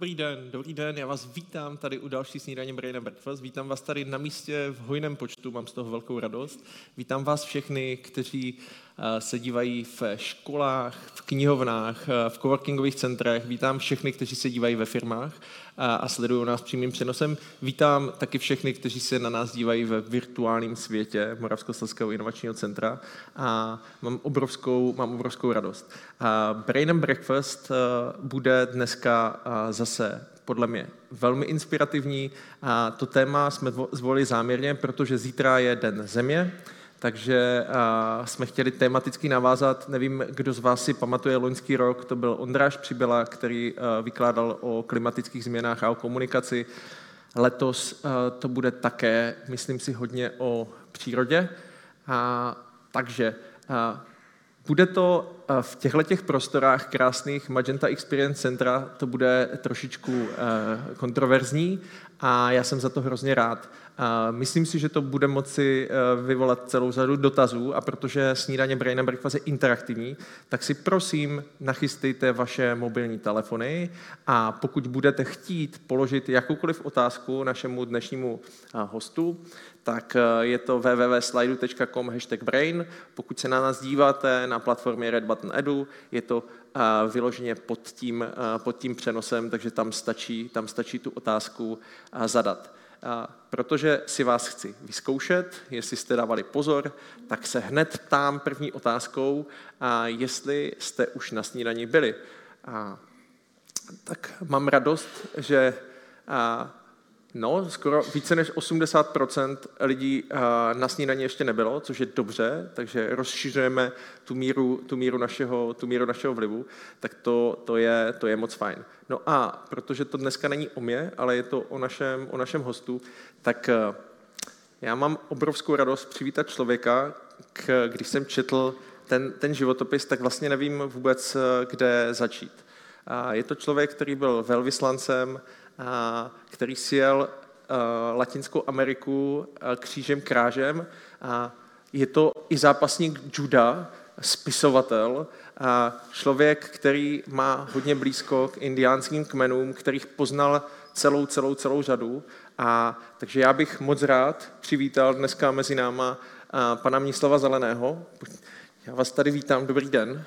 Dobrý den, dobrý den, já vás vítám tady u další snídaně Brain Breakfast. Vítám vás tady na místě v hojném počtu, mám z toho velkou radost. Vítám vás všechny, kteří se dívají v školách, v knihovnách, eh, v coworkingových centrech. Vítám všechny, kteří se dívají ve firmách a sledují nás přímým přenosem. Vítám taky všechny, kteří se na nás dívají ve virtuálním světě Moravskoslezského inovačního centra a mám obrovskou, mám obrovskou radost. Brain and Breakfast eh, bude dneska zase podle mě velmi inspirativní. A to téma jsme zvolili záměrně, protože zítra je Den země, takže uh, jsme chtěli tematicky navázat, nevím, kdo z vás si pamatuje loňský rok, to byl Ondráš Přibyla, který uh, vykládal o klimatických změnách a o komunikaci. Letos uh, to bude také, myslím si, hodně o přírodě. A, takže uh, bude to v těchto těch prostorách krásných Magenta Experience Centra, to bude trošičku kontroverzní a já jsem za to hrozně rád. Myslím si, že to bude moci eh, vyvolat celou řadu dotazů a protože snídaně Brain and Breakfast je interaktivní, tak si prosím nachystejte vaše mobilní telefony a pokud budete chtít položit jakoukoliv otázku našemu dnešnímu eh, hostu, tak eh, je to www.slidu.com hashtag brain. Pokud se na nás díváte na platformě Red Button Edu, je to vyloženě pod tím, pod tím přenosem, takže tam stačí, tam stačí tu otázku zadat protože si vás chci vyzkoušet, jestli jste dávali pozor, tak se hned ptám první otázkou, jestli jste už na snídani byli. Tak mám radost, že No, skoro více než 80% lidí na snídaní ještě nebylo, což je dobře, takže rozšiřujeme tu míru, tu míru, našeho, tu míru našeho vlivu, tak to, to, je, to je moc fajn. No a protože to dneska není o mě, ale je to o našem, o našem hostu, tak já mám obrovskou radost přivítat člověka, k, když jsem četl ten, ten životopis, tak vlastně nevím vůbec, kde začít. Je to člověk, který byl velvyslancem, který sjel Latinskou Ameriku křížem krážem. Je to i zápasník juda, spisovatel, člověk, který má hodně blízko k indiánským kmenům, kterých poznal celou, celou, celou řadu. A, takže já bych moc rád přivítal dneska mezi náma pana Mnislava Zeleného. Já vás tady vítám, dobrý den.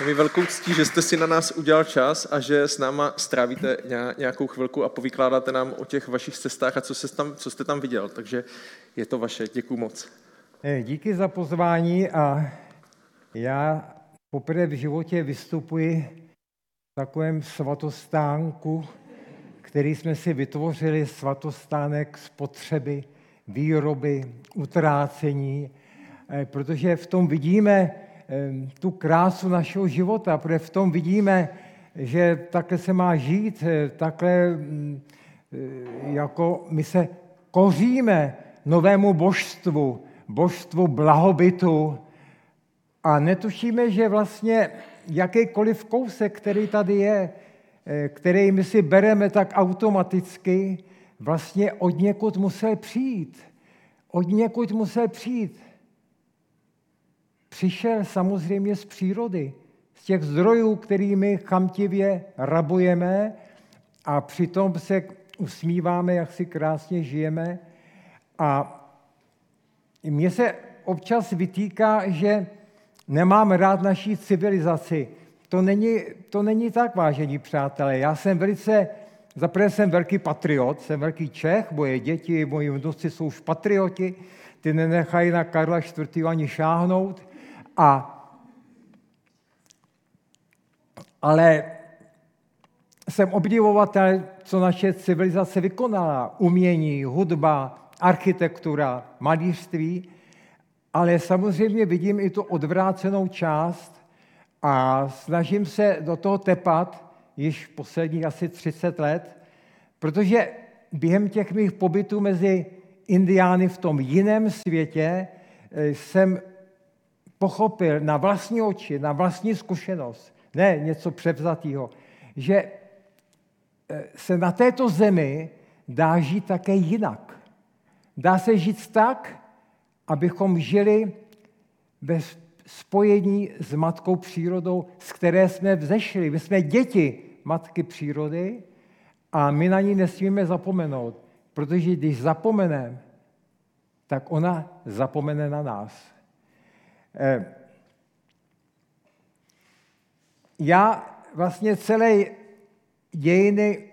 Je mi velkou ctí, že jste si na nás udělal čas a že s náma strávíte nějakou chvilku a povykládáte nám o těch vašich cestách a co, se tam, co jste tam viděl. Takže je to vaše. Děkuji moc. Eh, díky za pozvání a já poprvé v životě vystupuji v takovém svatostánku, který jsme si vytvořili, svatostánek spotřeby, výroby, utrácení, eh, protože v tom vidíme, tu krásu našeho života, protože v tom vidíme, že takhle se má žít, eh, takhle mm, eh, jako my se koříme novému božstvu, božstvu blahobytu a netušíme, že vlastně jakýkoliv kousek, který tady je, eh, který my si bereme tak automaticky, vlastně od někud musel přijít. Od někud musel přijít přišel samozřejmě z přírody, z těch zdrojů, kterými chamtivě rabujeme a přitom se usmíváme, jak si krásně žijeme. A mně se občas vytýká, že nemám rád naší civilizaci. To není, to není tak, vážení přátelé. Já jsem velice, zaprvé jsem velký patriot, jsem velký Čech, moje děti, moji vnuci jsou už patrioti, ty nenechají na Karla IV. ani šáhnout. A, ale jsem obdivovatel, co naše civilizace vykonala. Umění, hudba, architektura, malířství, ale samozřejmě vidím i tu odvrácenou část a snažím se do toho tepat již posledních asi 30 let, protože během těch mých pobytů mezi indiány v tom jiném světě eh, jsem pochopil na vlastní oči, na vlastní zkušenost, ne něco převzatého, že eh, se na této zemi dá žít také jinak. Dá se žít tak, abychom žili ve spojení s matkou přírodou, z které jsme vzešli. My jsme děti matky přírody a my na ní nesmíme zapomenout, protože když zapomeneme, tak ona zapomene na nás. Eh, já vlastně celé dějiny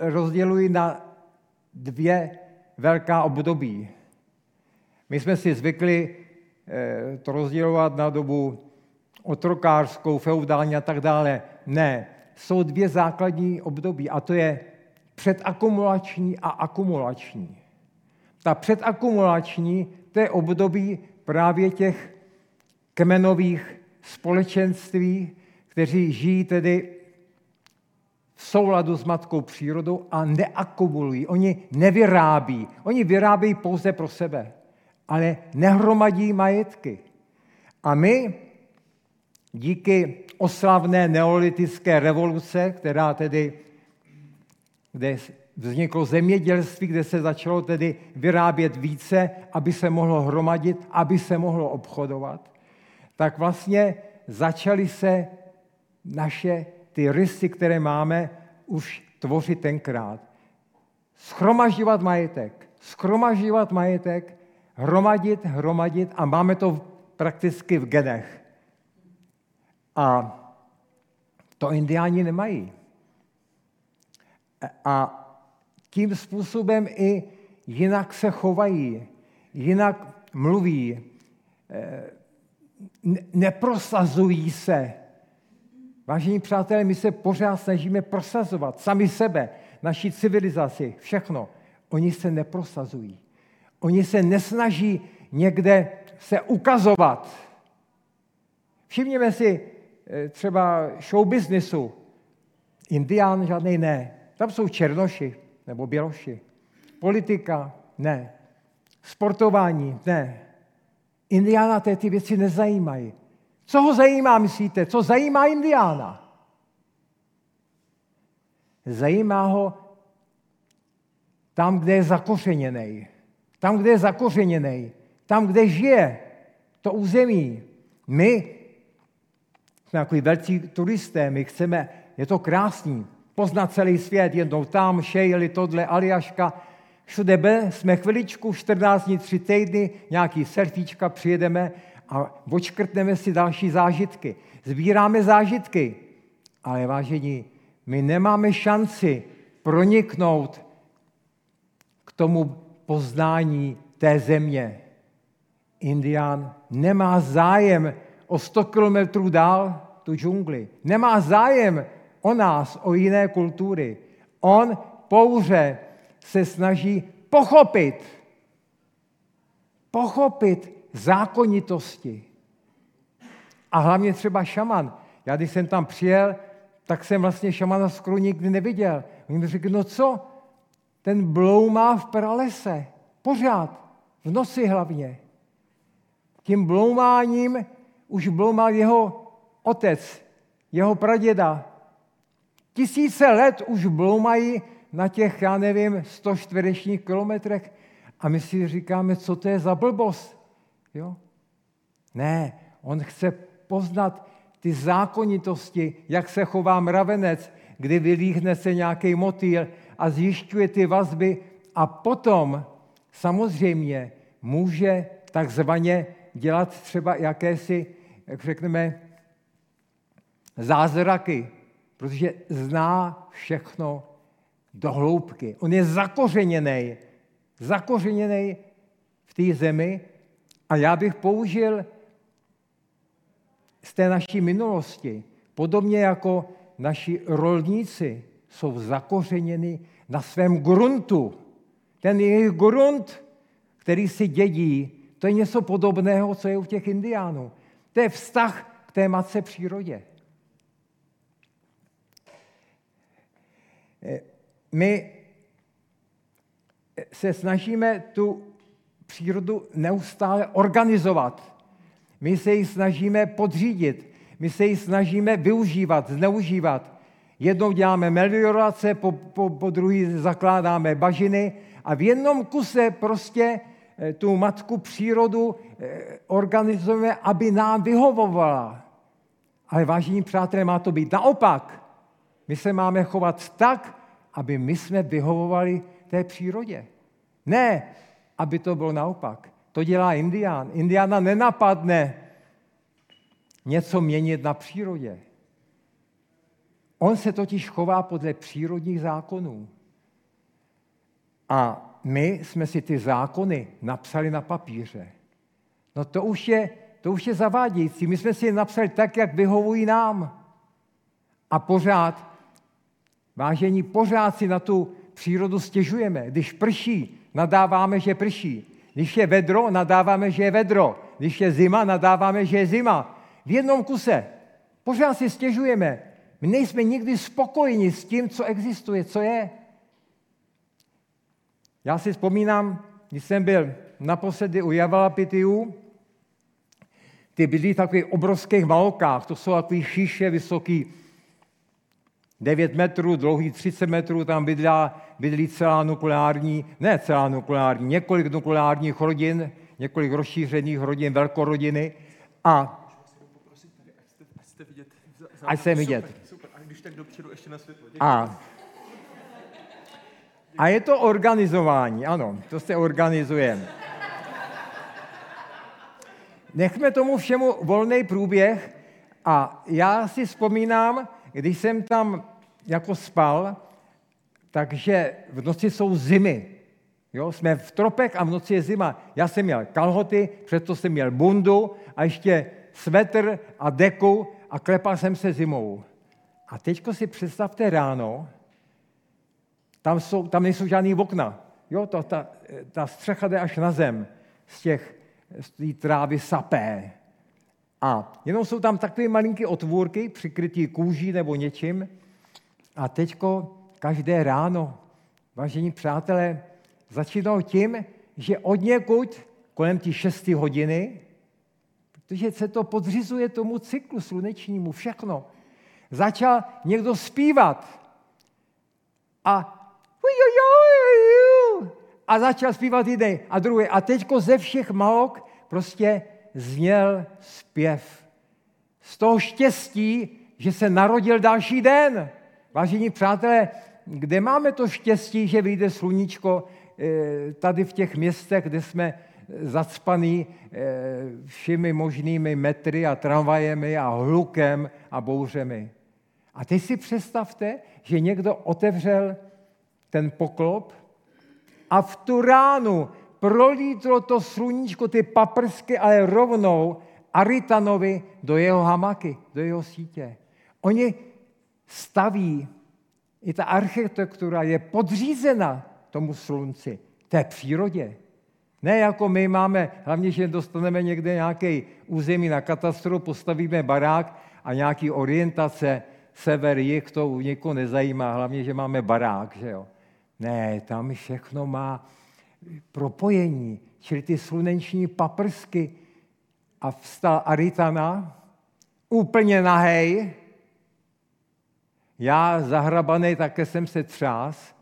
rozděluji, na dvě velká období. My jsme si zvykli eh, to rozdělovat na dobu otrokářskou, feudální a tak dále. Ne, jsou dvě základní období a to je předakumulační a akumulační. Ta předakumulační, to je období právě těch kmenových společenství, kteří žijí tedy v souladu s matkou přírodou a neakumulují. Oni nevyrábí. Oni vyrábějí pouze pro sebe, ale nehromadí majetky. A my díky oslavné neolitické revoluce, která tedy, kde vzniklo zemědělství, kde se začalo tedy vyrábět více, aby se mohlo hromadit, aby se mohlo obchodovat, tak vlastně začaly se naše ty rysy, které máme, už tvořit tenkrát. Schromažďovat majetek, schromažďovat majetek, hromadit, hromadit a máme to prakticky v genech. A to indiáni nemají. A tím způsobem i jinak se chovají, jinak mluví, eh, neprosazují se. Vážení přátelé, my se pořád snažíme prosazovat sami sebe, naší civilizaci, všechno. Oni se neprosazují. Oni se nesnaží někde se ukazovat. Všimněme si eh, třeba show businessu. Indián žádný ne. Tam jsou černoši nebo běloši. Politika ne. Sportování ne. Indiána té ty věci nezajímají. Co ho zajímá, myslíte? Co zajímá Indiána? Zajímá ho tam, kde je zakořeněný. Tam, kde je zakořeněný. Tam, kde žije. To území. My jsme takový velcí turisté, my chceme, je to krásný, poznat celý svět, jednou tam, šejli, tohle, Aliaška, všude be, jsme chviličku, 14 dní, 3 týdny, nějaký surfíčka, přijedeme a očkrtneme si další zážitky. Sbíráme zážitky, ale vážení, my nemáme šanci proniknout k tomu poznání té země. Indián nemá zájem o 100 kilometrů dál tu džungli. Nemá zájem o nás, o jiné kultury. On pouze se snaží pochopit, pochopit zákonitosti. A hlavně třeba šaman. Já když jsem tam přijel, tak jsem vlastně šamana skoro nikdy neviděl. Oni mi řekli, no co, ten bloumá v pralese, pořád, v noci hlavně. Tím bloumáním už bloumal jeho otec, jeho praděda. Tisíce let už bloumají na těch, já nevím, 100 čtverečních kilometrech a my si říkáme, co to je za blbost. Jo? Ne, on chce poznat ty zákonitosti, jak se chová mravenec, kdy vylíhne se nějaký motýl a zjišťuje ty vazby a potom samozřejmě může takzvaně dělat třeba jakési, jak řekneme, zázraky, protože zná všechno do hloubky. On je zakořeněný, zakořeněný v té zemi a já bych použil z té naší minulosti, podobně jako naši rolníci jsou zakořeněni na svém gruntu. Ten jejich grunt, který si dědí, to je něco podobného, co je u těch indiánů. To je vztah k té matce přírodě. My se snažíme tu přírodu neustále organizovat. My se ji snažíme podřídit, my se ji snažíme využívat, zneužívat. Jednou děláme meliorace, po, po, po druhý zakládáme bažiny a v jednom kuse prostě eh, tu matku přírodu eh, organizujeme, aby nám vyhovovala. Ale vážení přátelé, má to být naopak. My se máme chovat tak, aby my jsme vyhovovali té přírodě. Ne, aby to bylo naopak. To dělá Indián. Indiána nenapadne něco měnit na přírodě. On se totiž chová podle přírodních zákonů. A my jsme si ty zákony napsali na papíře. No to už je, to už je zavádějící. My jsme si je napsali tak, jak vyhovují nám. A pořád, vážení, pořád si na tu přírodu stěžujeme. Když prší, nadáváme, že prší. Když je vedro, nadáváme, že je vedro. Když je zima, nadáváme, že je zima. V jednom kuse. Pořád si stěžujeme. My nejsme nikdy spokojeni s tím, co existuje, co je. Já si vzpomínám, když jsem byl naposledy u Javalapitiu, ty bydlí v takových obrovských malokách, to jsou takový šíše vysoký 9 metrů, dlouhý 30 metrů, tam bydlá, bydlí celá nukleární, ne celá nukleární, několik nukleárních rodin, několik rozšířených rodin, velkorodiny a Ať jsem vidět. Super, super. A když tak dopředu ještě na světlo. A a je to organizování, ano, to se organizuje. Nechme tomu všemu volný průběh a já si vzpomínám, když jsem tam jako spal, takže v noci jsou zimy. Jo, jsme v tropech a v noci je zima. Já jsem měl kalhoty, přesto jsem měl bundu a ještě svetr a deku a klepal jsem se zimou. A teďko si představte ráno, tam, jsou, tam nejsou žádný okna. Jo, to, ta, ta střecha jde až na zem z těch z té trávy sapé. A jenom jsou tam takové malinké otvůrky, přikrytý kůží nebo něčím. A teďko každé ráno, vážení přátelé, začínalo tím, že od někud kolem tí 6 hodiny, protože se to podřizuje tomu cyklu slunečnímu, všechno, začal někdo zpívat. A a začal zpívat jiný a druhý. A teďko ze všech malok prostě zněl zpěv. Z toho štěstí, že se narodil další den. Vážení přátelé, kde máme to štěstí, že vyjde sluníčko eh, tady v těch městech, kde jsme zacpaný eh, všemi možnými metry a tramvajemi a hlukem a bouřemi. A teď si představte, že někdo otevřel ten poklop a v tu ránu prolítlo to sluníčko, ty paprsky, ale rovnou Aritanovi do jeho hamaky, do jeho sítě. Oni staví, i ta architektura je podřízena tomu slunci, té přírodě. Ne jako my máme, hlavně, že dostaneme někde nějaký území na katastru, postavíme barák a nějaký orientace, sever, jich, to někoho nezajímá, hlavně, že máme barák, že jo. Ne, tam všechno má propojení, čili ty sluneční paprsky. A vstal Aritana, úplně nahej, já zahrabaný také jsem se třás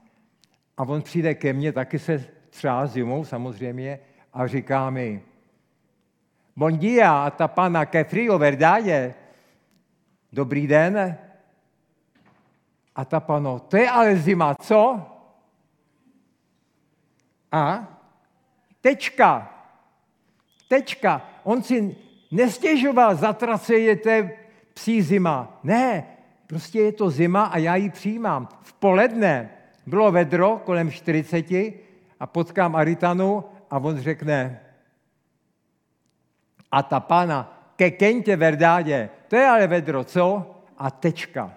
a on přijde ke mně, taky se třás zimou samozřejmě a říká mi, bon dia, a ta pana che frio, verdade? Dobrý den. A ta pano, to je ale zima, co? A tečka. Tečka. On si nestěžoval, zatraceje psí zima. Ne, prostě je to zima a já ji přijímám. V poledne bylo vedro kolem 40 a potkám Aritanu a on řekne, a ta pána, ke kentě verdádě, to je ale vedro, co? A tečka.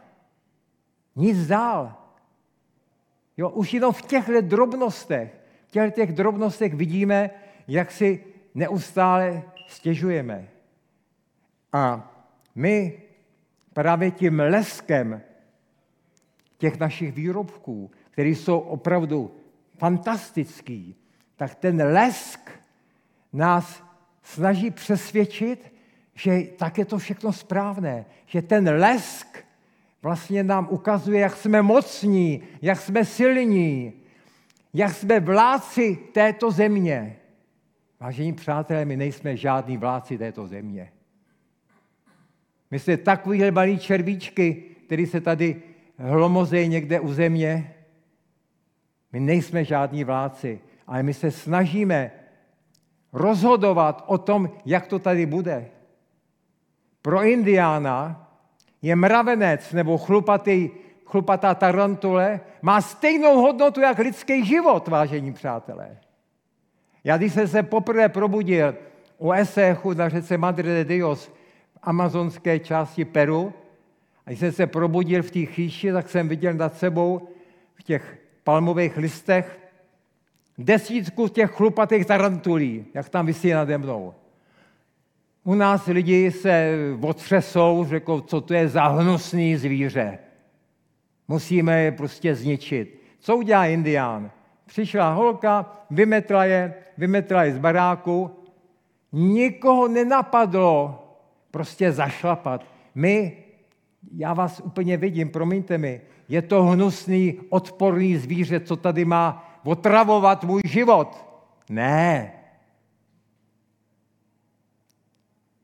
Nic dál. Jo, už jenom v těchto drobnostech těch, těch drobnostech vidíme, jak si neustále stěžujeme. A my právě tím leskem těch našich výrobků, které jsou opravdu fantastický, tak ten lesk nás snaží přesvědčit, že tak je to všechno správné, že ten lesk vlastně nám ukazuje, jak jsme mocní, jak jsme silní, jak jsme vládci této země. Vážení přátelé, my nejsme žádní vládci této země. My jsme takový malí červíčky, který se tady hlomozejí někde u země. My nejsme žádní vládci, ale my se snažíme rozhodovat o tom, jak to tady bude. Pro Indiána je mravenec nebo chlupatý, chlupatá tarantule má stejnou hodnotu jak lidský život, vážení přátelé. Já když jsem se poprvé probudil u Esechu na řece Madre de Dios amazonské části Peru, a když jsem se probudil v té chýši, tak jsem viděl nad sebou v těch palmových listech desítku těch chlupatých tarantulí, jak tam vysí nade mnou. U nás lidi se otřesou, řekou, co to je za hnusný zvíře. Musíme je prostě zničit. Co udělá indián? Přišla holka, vymetla je, vymetla je z baráku, nikoho nenapadlo prostě zašlapat. My, já vás úplně vidím, promiňte mi, je to hnusný, odporný zvíře, co tady má otravovat můj život. Ne.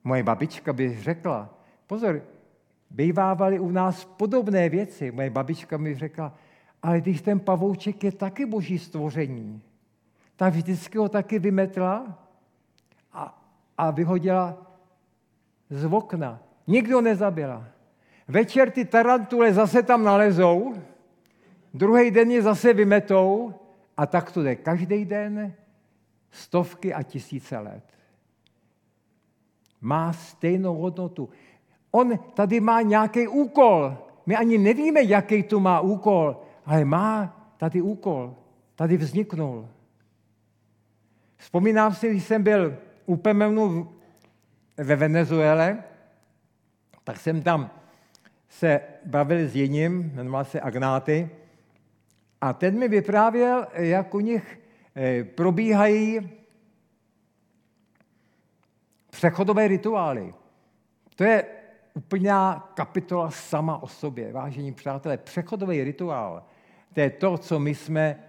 Moje babička by řekla, pozor, bývávaly u nás podobné věci. Moje babička mi řekla, ale když ten pavouček je taky boží stvoření, tak vždycky ho taky vymetla a, a vyhodila z okna. Nikdo nezabila. Večer ty tarantule zase tam nalezou, druhý den je zase vymetou a tak to jde každý den stovky a tisíce let. Má stejnou hodnotu. On tady má nějaký úkol. My ani nevíme, jaký tu má úkol, ale má tady úkol. Tady vzniknul. Vzpomínám si, když jsem byl u Pemenu ve Venezuele, tak jsem tam se bavil s jiným, jmenoval se Agnáty, a ten mi vyprávěl, jak u nich eh, probíhají přechodové rituály. To je úplná kapitola sama o sobě. Vážení přátelé, přechodový rituál, to je to, co my jsme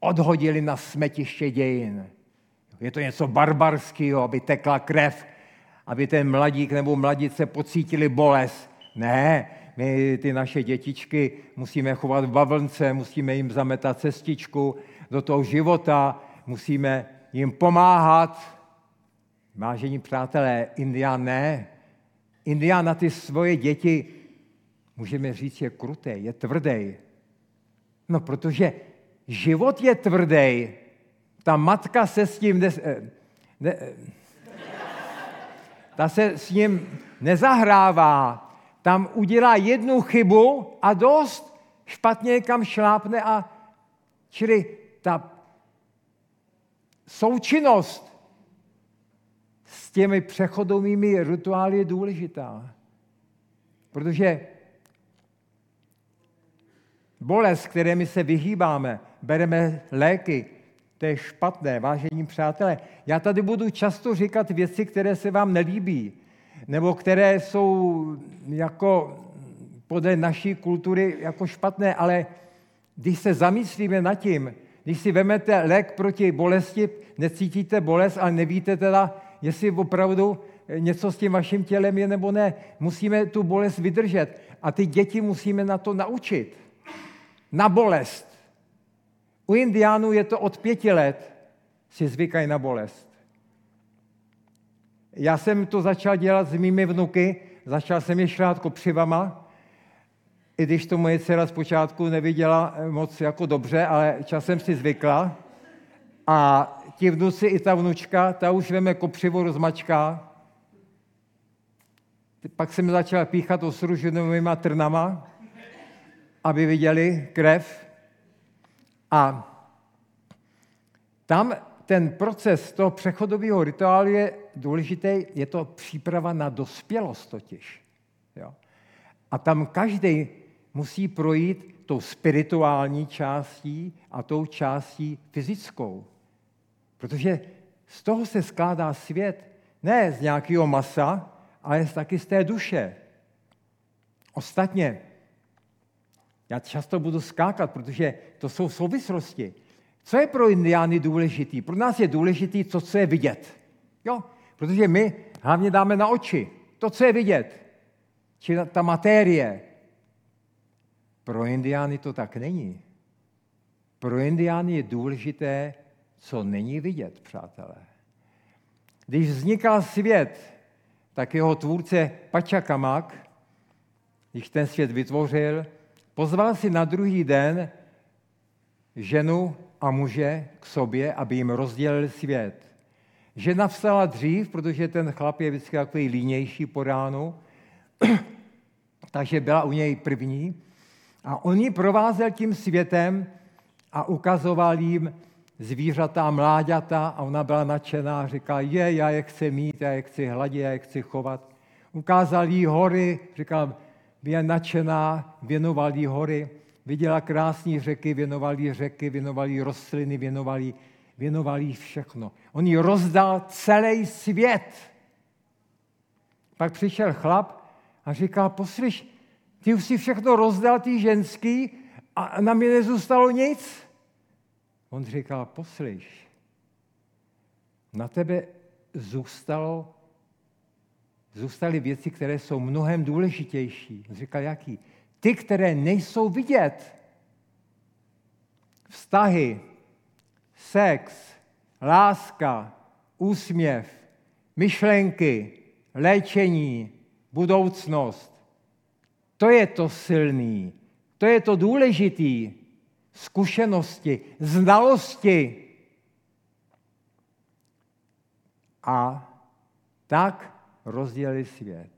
odhodili na smetiště dějin. Je to něco barbarského, aby tekla krev, aby ten mladík nebo mladice pocítili bolest. Ne, my ty naše dětičky musíme chovat v bavlnce, musíme jim zametat cestičku do toho života, musíme jim pomáhat. Vážení přátelé, Indián ne. Indián na ty svoje děti, můžeme říct, je krutý, je tvrdý. No, protože život je tvrdý. Ta matka se s tím ne, ne, ta se s ním nezahrává, tam udělá jednu chybu a dost špatně kam šlápne a čili ta součinnost s těmi přechodovými rituály je důležitá. Protože bolest, které my se vyhýbáme, bereme léky, to je špatné, vážení přátelé. Já tady budu často říkat věci, které se vám nelíbí nebo které jsou jako podle naší kultury jako špatné, ale když se zamyslíme nad tím, když si vemete lék proti bolesti, necítíte bolest, ale nevíte teda, jestli opravdu něco s tím vaším tělem je nebo ne. Musíme tu bolest vydržet a ty děti musíme na to naučit. Na bolest. U indiánů je to od pěti let, si zvykají na bolest. Já jsem to začal dělat s mými vnuky, začal jsem je šrát kopřivama, i když to moje dcera zpočátku neviděla moc jako dobře, ale časem si zvykla. A ti vnuci i ta vnučka, ta už veme kopřivo rozmačká. Pak jsem začal píchat osruženými trnama, aby viděli krev. A tam ten proces toho přechodového rituálu je důležitý, je to příprava na dospělost totiž. Jo. A tam každý musí projít tou spirituální částí a tou částí fyzickou. Protože z toho se skládá svět ne z nějakého masa, ale taky z té duše. Ostatně, já často budu skákat, protože to jsou souvislosti. Co je pro indiány důležitý? Pro nás je důležitý to, co je vidět. Jo? Protože my hlavně dáme na oči. To, co je vidět. Či ta matérie. Pro indiány to tak není. Pro indiány je důležité, co není vidět, přátelé. Když vznikal svět, tak jeho tvůrce Pačakamak, když ten svět vytvořil, pozval si na druhý den ženu a muže k sobě, aby jim rozdělil svět. Žena vstala dřív, protože ten chlap je vždycky takový línější po ránu, takže byla u něj první. A on ji provázel tím světem a ukazoval jim zvířata, mláďata a ona byla nadšená a říká, je, já je chci mít, já je chci hladit, já je chci chovat. Ukázal jí hory, říkal, byla nadšená, věnoval jí hory. Viděla krásné řeky, věnoval jí řeky, věnoval jí rostliny, věnoval jí, věnoval jí všechno. On jí rozdal celý svět. Pak přišel chlap a říkal, poslyš, ty už si všechno rozdal, ty ženský, a na mě nezůstalo nic. On říkal, poslyš, na tebe zůstalo, zůstaly věci, které jsou mnohem důležitější. On říkal, jaký? Ty, které nejsou vidět. Vztahy, sex, láska, úsměv, myšlenky, léčení, budoucnost. To je to silný, to je to důležitý. Zkušenosti, znalosti. A tak rozdělili svět.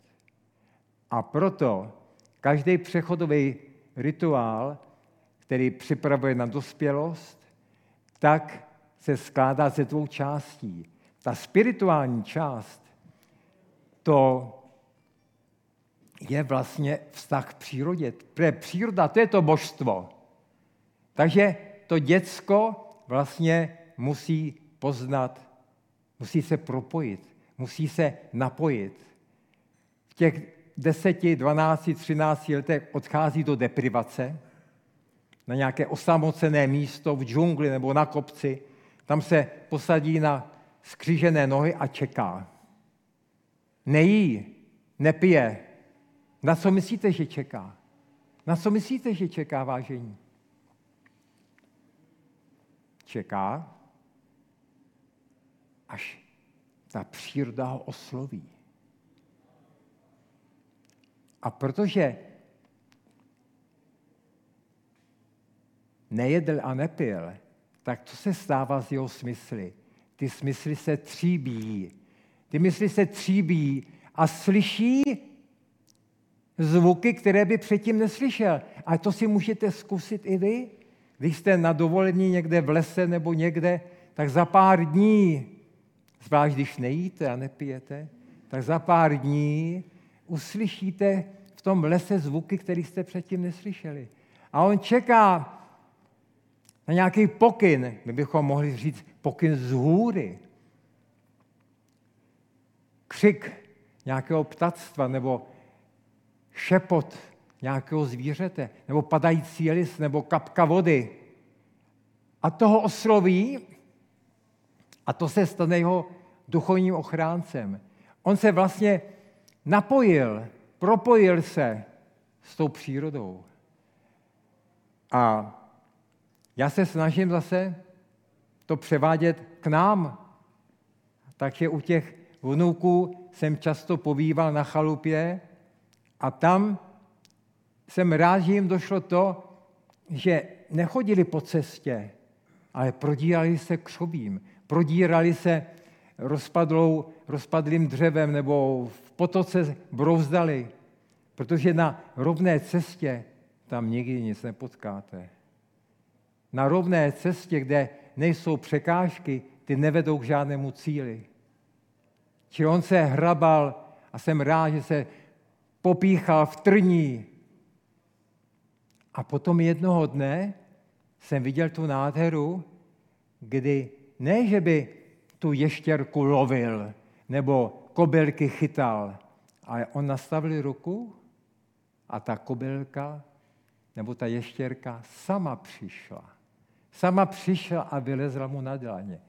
A proto každý přechodový rituál, který připravuje na dospělost, tak se skládá ze dvou částí. Ta spirituální část, to je vlastně vztah k přírodě. Protože příroda, to je to božstvo. Takže to děcko vlastně musí poznat, musí se propojit, musí se napojit. V těch 10, 12, 13 letech odchází do deprivace, na nějaké osamocené místo v džungli nebo na kopci. Tam se posadí na skřížené nohy a čeká. Nejí, nepije, na co myslíte, že čeká? Na co myslíte, že čeká vážení? Čeká, až ta příroda ho osloví. A protože nejedl a nepil, tak co se stává z jeho smysly? Ty smysly se tříbí. Ty mysli se tříbí a slyší zvuky, které by předtím neslyšel. A to si můžete zkusit i vy. Když jste na dovolení někde v lese nebo někde, tak za pár dní, zvlášť když nejíte a nepijete, tak za pár dní uslyšíte v tom lese zvuky, které jste předtím neslyšeli. A on čeká na nějaký pokyn, my bychom mohli říct pokyn z hůry. Křik nějakého ptactva nebo šepot nějakého zvířete, nebo padající list, nebo kapka vody. A toho osloví a to se stane jeho duchovním ochráncem. On se vlastně napojil, propojil se s tou přírodou. A já se snažím zase to převádět k nám. Takže u těch vnuků jsem často pobýval na chalupě a tam jsem rád, že jim došlo to, že nechodili po cestě, ale prodírali se křobím, prodírali se rozpadlou, rozpadlým dřevem nebo v potoce brouzdali, protože na rovné cestě tam nikdy nic nepotkáte. Na rovné cestě, kde nejsou překážky, ty nevedou k žádnému cíli. Či on se hrabal a jsem rád, že se popíchal v trní. A potom jednoho dne jsem viděl tu nádheru, kdy ne, že by tu ještěrku lovil nebo kobylky chytal, ale on nastavil ruku a ta kobylka nebo ta ještěrka sama přišla. Sama přišla a vylezla mu na dlaně.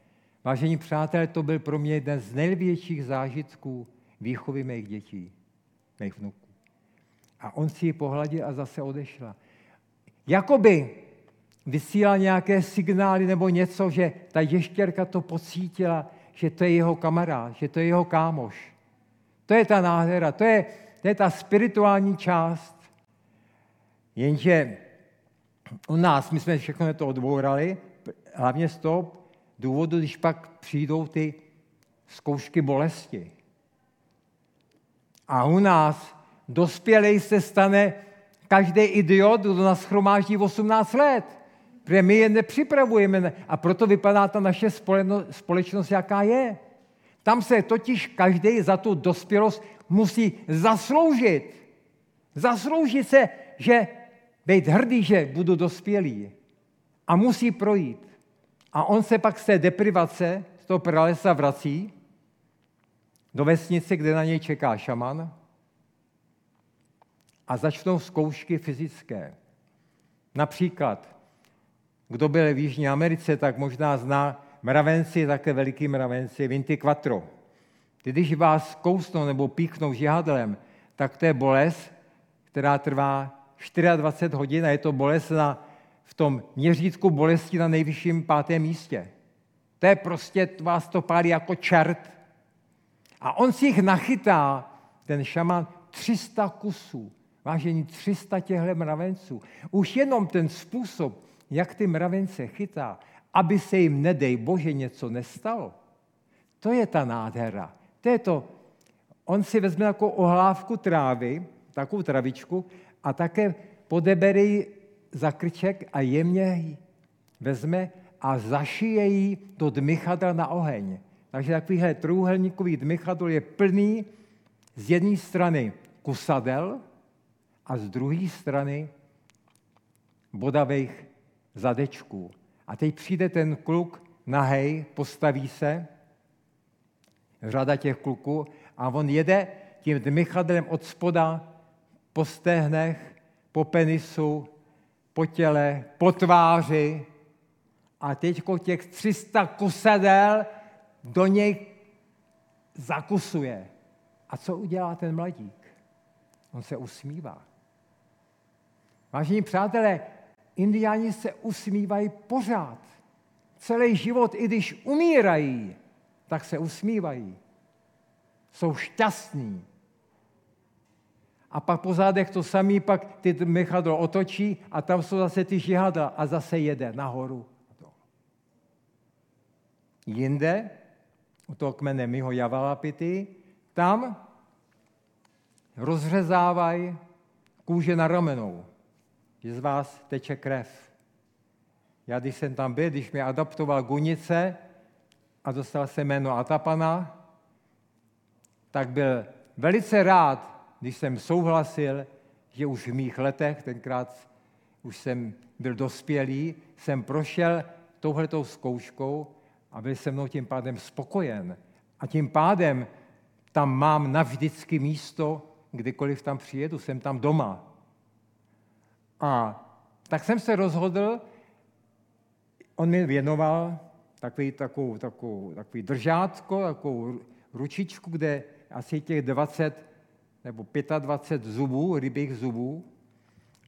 Vážení přátelé, to byl pro mě jeden z největších zážitků výchovy mých dětí, mých vnuků. A on si ji pohladil a zase odešla. Jakoby vysílal nějaké signály nebo něco, že ta ještěrka to pocítila, že to je jeho kamarád, že to je jeho kámoš. To je ta nádhera, to je, to je ta spirituální část. Jenže u nás, my jsme všechno to odbourali, hlavně z toho důvodu, když pak přijdou ty zkoušky bolesti. A u nás dospělej se stane každý idiot, kdo nás chromáždí 18 let. Protože my je nepřipravujeme a proto vypadá ta naše společnost, jaká je. Tam se totiž každý za tu dospělost musí zasloužit. Zasloužit se, že být hrdý, že budu dospělý. A musí projít. A on se pak z té deprivace, z toho pralesa vrací do vesnice, kde na něj čeká šaman a začnou zkoušky fyzické. Například, kdo byl v Jižní Americe, tak možná zná mravenci, také veliký mravenci, Vinty Quattro. Když vás kousnou nebo píchnou žihadlem, tak to je bolest, která trvá 24 hodin a je to bolest na, v tom měřítku bolesti na nejvyšším pátém místě. To je prostě, vás to pálí jako čert. A on si jich nachytá, ten šaman, 300 kusů. Vážení 300 těchto mravenců. Už jenom ten způsob, jak ty mravence chytá, aby se jim, nedej Bože, něco nestalo, to je ta nádhera. To je to. On si vezme jako ohlávku trávy, takovou travičku, a také podebere za krček a jemně ji vezme a zašije ji do dmychadla na oheň. Takže takovýhle trůhelníkový dmychadlo je plný z jedné strany kusadel, a z druhé strany bodavých zadečků. A teď přijde ten kluk nahej, postaví se, řada těch kluků, a on jede tím dmychadlem od spoda po stehnech, po penisu, po těle, po tváři a teď těch 300 kusadel do něj zakusuje. A co udělá ten mladík? On se usmívá. Vážení přátelé, indiáni se usmívají pořád. Celý život, i když umírají, tak se usmívají. Jsou šťastní. A pak po zádech to samý, pak ty mechadlo otočí a tam jsou zase ty žihadla a zase jede nahoru. Jinde, u toho kmene Miho Javalapity, tam rozřezávají kůže na ramenou že z vás teče krev. Já, když jsem tam byl, když mě adaptoval Gunice a dostal se jméno Atapana, tak byl velice rád, když jsem souhlasil, že už v mých letech, tenkrát už jsem byl dospělý, jsem prošel touhletou zkouškou a byl jsem mnou tím pádem spokojen. A tím pádem tam mám navždycky místo, kdykoliv tam přijedu, jsem tam doma. A tak jsem se rozhodl, on mi věnoval takový, takovou, takovou, takový držátko, takovou ručičku, kde asi těch 20 nebo 25 zubů, rybích zubů.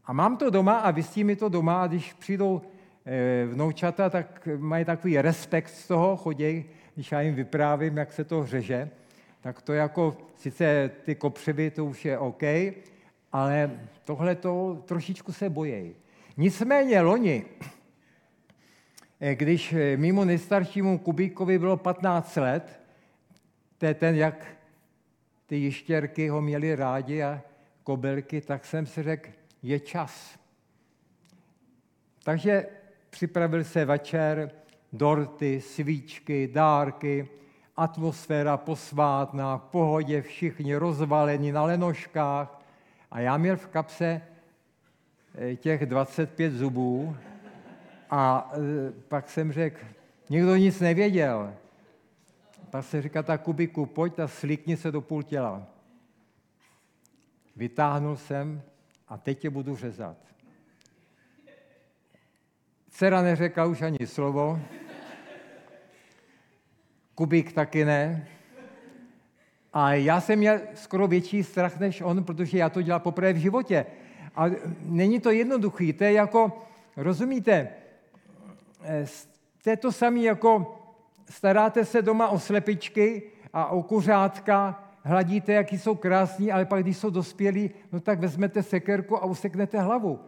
A mám to doma a vysí mi to doma a když přijdou e, vnoučata, tak mají takový respekt z toho, chodí, když já jim vyprávím, jak se to řeže, tak to jako, sice ty kopřivy, to už je OK, ale tohle to trošičku se bojejí. Nicméně loni, eh, když eh, mimo nejstaršímu Kubíkovi bylo 15 let, to je ten, jak ty jištěrky ho měli rádi a kobylky, tak jsem si řekl, je čas. Takže připravil se večer, dorty, svíčky, dárky, atmosféra posvátná, v pohodě, všichni rozvalení na lenoškách, a já měl v kapse eh, těch 25 zubů a eh, pak jsem řekl, nikdo nic nevěděl. Pak se říká, tak Kubiku, pojď a slíkni se do půl těla. Vytáhnul jsem a teď tě budu řezat. dcera neřekla už ani slovo, Kubík taky ne. A já jsem měl skoro větší strach než on, protože já to dělal poprvé v životě. A není to jednoduchý, to je jako, rozumíte, to je to samé jako staráte se doma o slepičky a o kuřátka, hladíte, jaký jsou krásní, ale pak, když jsou dospělí, no tak vezmete sekerku a useknete hlavu.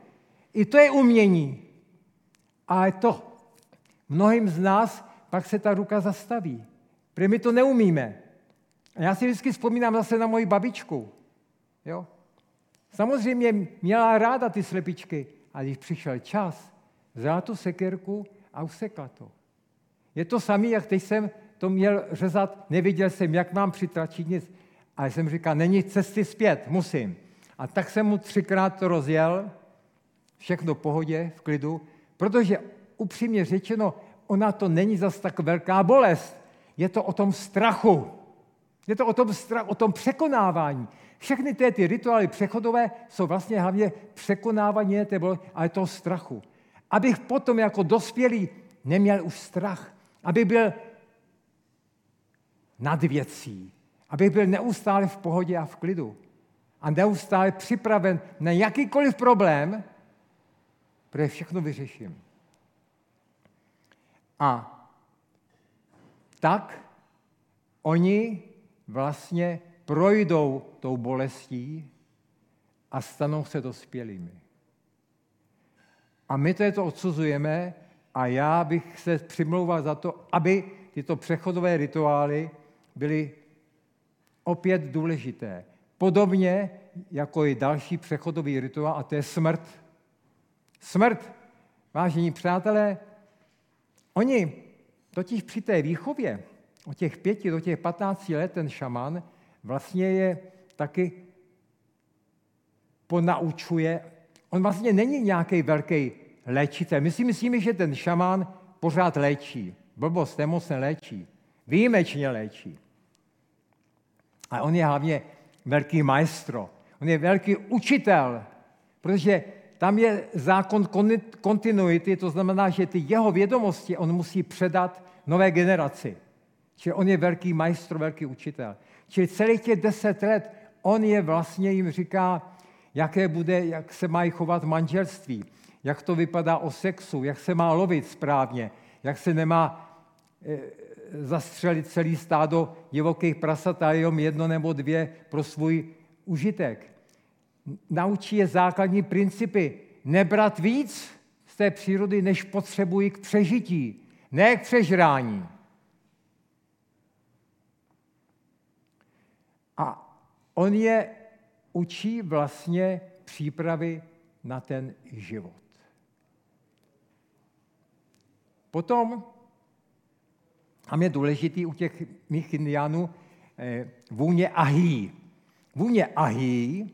I to je umění. A to mnohým z nás pak se ta ruka zastaví. Protože my to neumíme. A já si vždycky vzpomínám zase na moji babičku. Jo? Samozřejmě měla ráda ty slepičky, a když přišel čas, vzala tu sekerku a usekla to. Je to samé, jak teď jsem to měl řezat, neviděl jsem, jak mám přitračit nic. A jsem říkal, není cesty zpět, musím. A tak jsem mu třikrát to rozjel, všechno v pohodě, v klidu, protože upřímně řečeno, ona to není zas tak velká bolest. Je to o tom strachu. Je to o tom, o tom překonávání. Všechny ty, ty rituály přechodové jsou vlastně hlavně překonávání té bolesti, ale toho strachu. Abych potom jako dospělý neměl už strach. Aby byl nad věcí. Abych byl neustále v pohodě a v klidu. A neustále připraven na jakýkoliv problém, protože všechno vyřeším. A tak oni vlastně projdou tou bolestí a stanou se dospělými. A my to odsuzujeme a já bych se přimlouval za to, aby tyto přechodové rituály byly opět důležité. Podobně jako i další přechodový rituál, a to je smrt. Smrt, vážení přátelé, oni totiž při té výchově od těch pěti do těch patnácti let ten šaman vlastně je taky ponaučuje. On vlastně není nějaký velký léčitel. My si myslíme, že ten šamán pořád léčí. Blbost, nemoc neléčí. Výjimečně léčí. A on je hlavně velký maestro. On je velký učitel, protože tam je zákon kontinuity, to znamená, že ty jeho vědomosti on musí předat nové generaci. Čili on je velký majstr, velký učitel. Čili celých těch deset let on je vlastně jim říká, jaké bude, jak se mají chovat manželství, jak to vypadá o sexu, jak se má lovit správně, jak se nemá e, zastřelit celý stádo divokých prasat, ale jenom jedno nebo dvě pro svůj užitek. Naučí je základní principy. Nebrat víc z té přírody, než potřebují k přežití, ne k přežrání. A on je učí vlastně přípravy na ten život. Potom, a je důležitý u těch mých indiánů, eh, vůně ahý. Vůně ahý,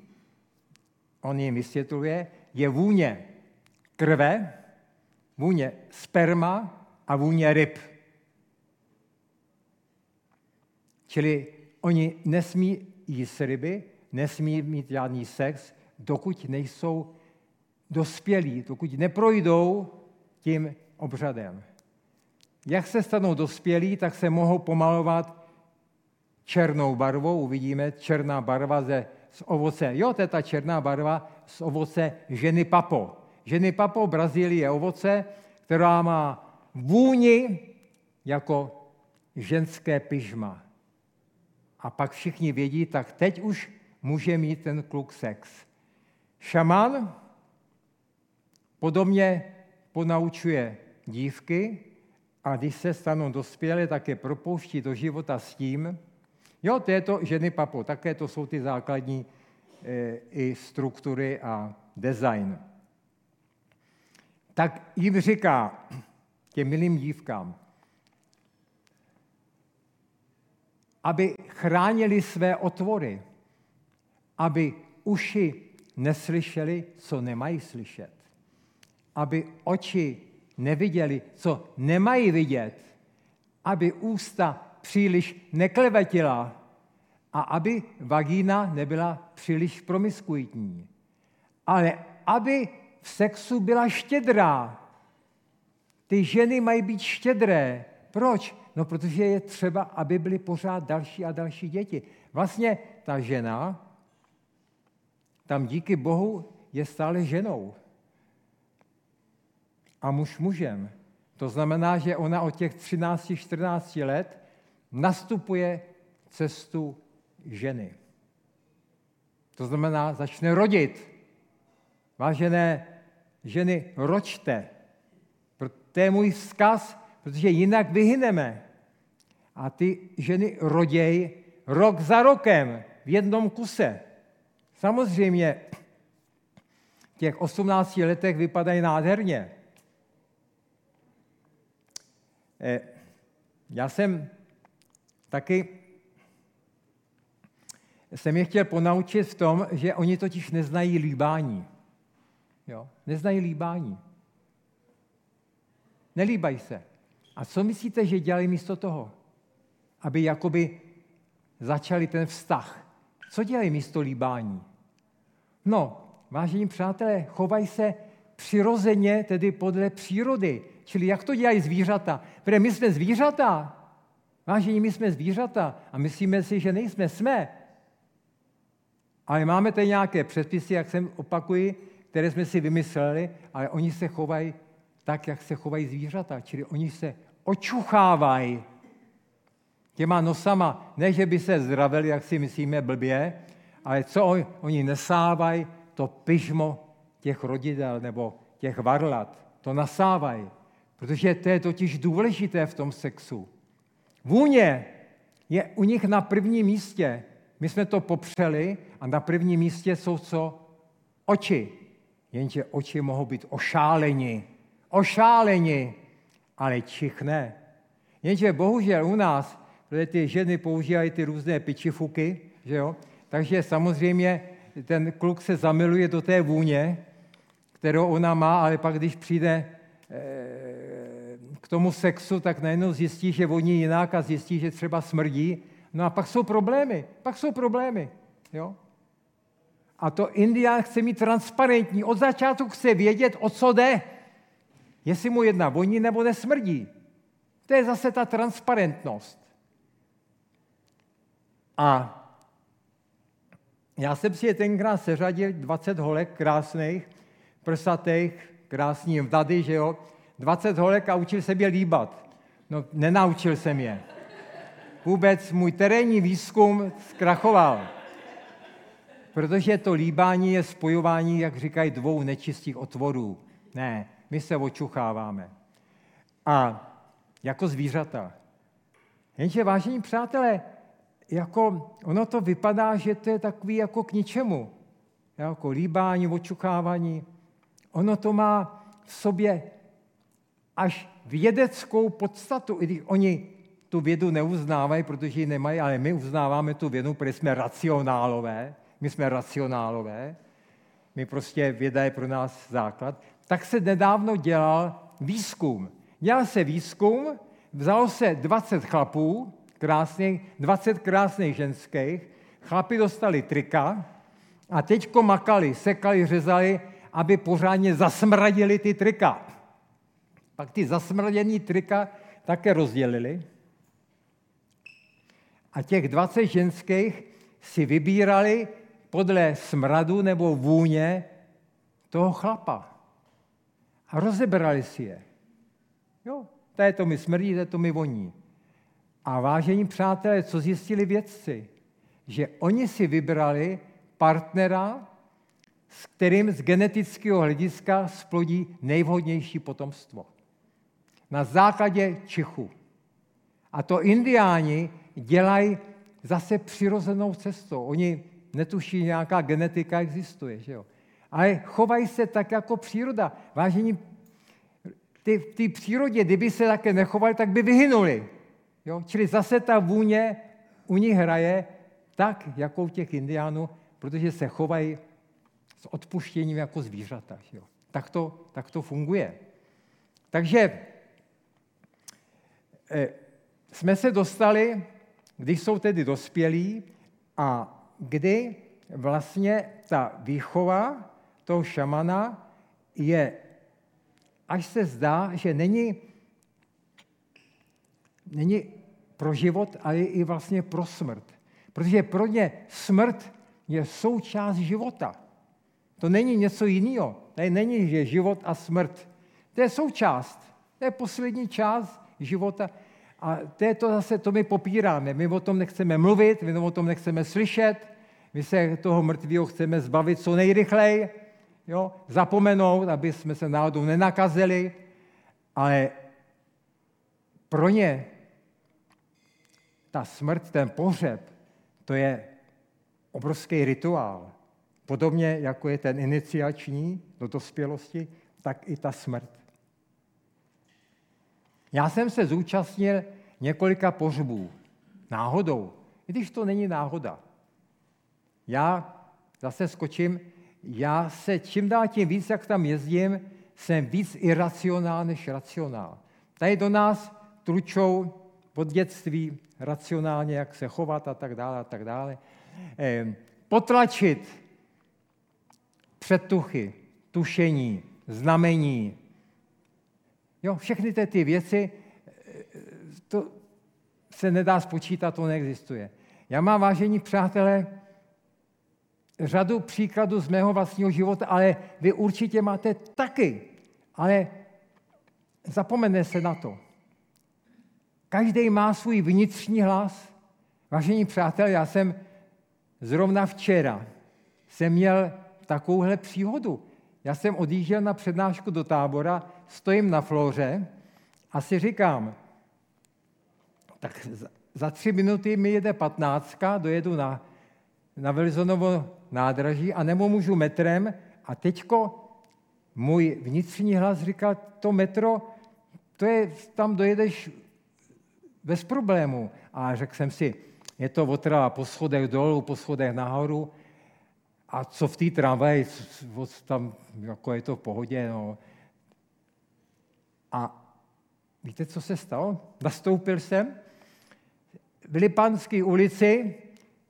on jim vysvětluje, je vůně krve, vůně sperma a vůně ryb. Čili oni nesmí jíst ryby, nesmí mít žádný sex, dokud nejsou dospělí, dokud neprojdou tím obřadem. Jak se stanou dospělí, tak se mohou pomalovat černou barvou. Uvidíme černá barva ze, z ovoce. Jo, to je ta černá barva z ovoce ženy papo. Ženy papo Brazílii je ovoce, která má vůni jako ženské pyžma. A pak všichni vědí, tak teď už může mít ten kluk sex. Šaman podobně ponaučuje dívky a když se stanou dospělé, tak je propouští do života s tím, jo, to je to ženy papo, také to jsou ty základní e, i struktury a design. Tak jim říká těm milým dívkám, aby chránili své otvory, aby uši neslyšeli, co nemají slyšet, aby oči neviděli, co nemají vidět, aby ústa příliš neklevetila a aby vagína nebyla příliš promiskuitní. Ale aby v sexu byla štědrá. Ty ženy mají být štědré. Proč? No, protože je třeba, aby byly pořád další a další děti. Vlastně ta žena tam díky Bohu je stále ženou. A muž mužem. To znamená, že ona od těch 13-14 let nastupuje cestu ženy. To znamená, začne rodit. Vážené ženy, ročte. To je můj vzkaz, protože jinak vyhyneme. A ty ženy roděj rok za rokem v jednom kuse. Samozřejmě v těch 18 letech vypadají nádherně. Eh, já jsem taky jsem je chtěl ponaučit v tom, že oni totiž neznají líbání. Jo? Neznají líbání. Nelíbají se. A co myslíte, že dělají místo toho? Aby jakoby začali ten vztah. Co dělají místo líbání? No, vážení přátelé, chovají se přirozeně, tedy podle přírody. Čili jak to dělají zvířata? Protože my jsme zvířata. Vážení, my jsme zvířata a myslíme si, že nejsme. Jsme. Ale máme tady nějaké předpisy, jak jsem opakuji, které jsme si vymysleli, ale oni se chovají tak, jak se chovají zvířata. Čili oni se očuchávají těma nosama. Ne, že by se zdravili, jak si myslíme, blbě, ale co oni, oni nesávají, to pyžmo těch rodidel nebo těch varlat, to nasávají. Protože to je totiž důležité v tom sexu. Vůně je u nich na prvním místě. My jsme to popřeli a na prvním místě jsou co? Oči. Jenže oči mohou být ošáleni. Ošáleni, ale čich ne. Jenže bohužel u nás, protože ty ženy používají ty různé pičifuky, že jo? takže samozřejmě ten kluk se zamiluje do té vůně, kterou ona má, ale pak když přijde eh, k tomu sexu, tak najednou zjistí, že voní jinak a zjistí, že třeba smrdí. No a pak jsou problémy. Pak jsou problémy. Jo? A to Indián chce mít transparentní. Od začátku chce vědět, o co jde. Jestli mu jedna voní nebo nesmrdí. To je zase ta transparentnost. A já jsem si je tenkrát seřadil 20 holek krásných, prsatých, krásní vdady, že jo, 20 holek a učil se je líbat. No, nenaučil jsem je. Vůbec můj terénní výzkum zkrachoval. Protože to líbání je spojování, jak říkají, dvou nečistých otvorů. Ne, my se očucháváme. A jako zvířata. Jenže, vážení přátelé, jako ono to vypadá, že to je takový jako k ničemu. Jako líbání, očukávání. Ono to má v sobě až vědeckou podstatu, i když oni tu vědu neuznávají, protože ji nemají, ale my uznáváme tu vědu, protože jsme racionálové, my jsme racionálové, my prostě věda je pro nás základ, tak se nedávno dělal výzkum. Dělal se výzkum, vzalo se 20 chlapů, krásných, 20 krásných ženských, chlapi dostali trika a teďko makali, sekali, řezali, aby pořádně zasmradili ty trika. Pak ty zasmraděný trika také rozdělili. A těch 20 ženských si vybírali podle smradu nebo vůně toho chlapa. A rozebrali si je. Jo, to mi smrdí, to mi voní. A vážení přátelé, co zjistili vědci? Že oni si vybrali partnera, s kterým z genetického hlediska splodí nejvhodnější potomstvo na základě čichu. A to indiáni dělají zase přirozenou cestou. Oni netuší, nějaká genetika existuje. Že jo? Ale chovají se tak jako příroda. Vážení, ty, v té přírodě, kdyby se také nechovali, tak by vyhynuli. Jo? Čili zase ta vůně u nich hraje tak, jako u těch indiánů, protože se chovají s odpuštěním jako zvířata. Jo? Tak, to, tak to funguje. Takže Eh, jsme se dostali, když jsou tedy dospělí a kdy vlastně ta výchova toho šamana je až se zdá, že není, není pro život, ale i vlastně pro smrt. Protože pro ně smrt je součást života. To není něco jiného. To není, že život a smrt. To je součást. To je poslední část života. A to je to zase, to my popíráme. My o tom nechceme mluvit, my o tom nechceme slyšet, my se toho mrtvého chceme zbavit co nejrychleji, jo? zapomenout, aby jsme se náhodou nenakazili, ale pro ně ta smrt, ten pohřeb, to je obrovský rituál. Podobně jako je ten iniciační do dospělosti, tak i ta smrt. Já jsem se zúčastnil několika pohřbů. Náhodou. I když to není náhoda. Já zase skočím, já se čím dál tím víc, jak tam jezdím, jsem víc iracionál než racionál. Tady do nás tručou od dětství racionálně, jak se chovat a tak dále a tak dále. Potlačit předtuchy, tušení, znamení. Jo, všechny ty, ty věci, to se nedá spočítat, to neexistuje. Já mám, vážení přátelé, řadu příkladů z mého vlastního života, ale vy určitě máte taky. Ale zapomene se na to. Každý má svůj vnitřní hlas. Vážení přátelé, já jsem zrovna včera jsem měl takovouhle příhodu. Já jsem odjížděl na přednášku do tábora, stojím na floře a si říkám, tak za tři minuty mi jede patnáctka, dojedu na, na Velizonovo nádraží a nebo můžu metrem a teďko můj vnitřní hlas říká, to metro, to je, tam dojedeš bez problému. A řekl jsem si, je to otrava po schodech dolů, po schodech nahoru, a co v té tramvaji, tam jako je to v pohodě. No. A víte, co se stalo? Nastoupil jsem v Lipanské ulici,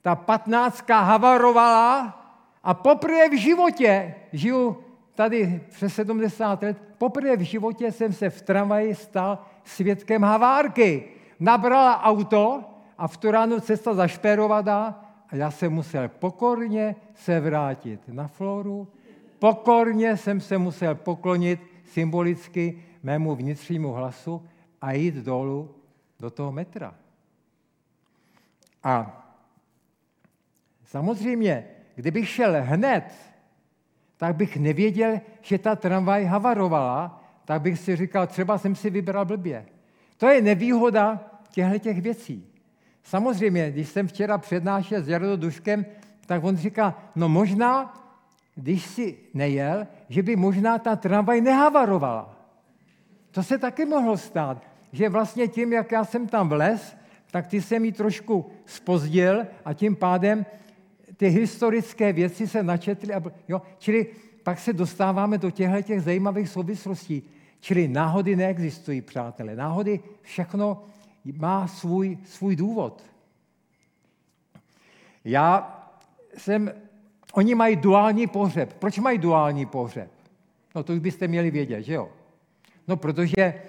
ta patnáctka havarovala a poprvé v životě, žiju tady přes 70 let, poprvé v životě jsem se v tramvaji stal svědkem havárky. Nabrala auto a v tu ránu cesta zašperovala a já jsem musel pokorně se vrátit na floru, pokorně jsem se musel poklonit symbolicky mému vnitřnímu hlasu a jít dolů do toho metra. A samozřejmě, kdybych šel hned, tak bych nevěděl, že ta tramvaj havarovala, tak bych si říkal, třeba jsem si vybral blbě. To je nevýhoda těchto těch věcí. Samozřejmě, když jsem včera přednášel s Jardou Duškem, tak on říká, no možná, když si nejel, že by možná ta tramvaj nehavarovala. To se taky mohlo stát, že vlastně tím, jak já jsem tam vlez, tak ty se mi trošku spozdil a tím pádem ty historické věci se načetly. A, jo, čili pak se dostáváme do těchto těch zajímavých souvislostí. Čili náhody neexistují, přátelé. Náhody všechno má svůj, svůj důvod. Já jsem, oni mají duální pohřeb. Proč mají duální pohřeb? No to už byste měli vědět, že jo? No protože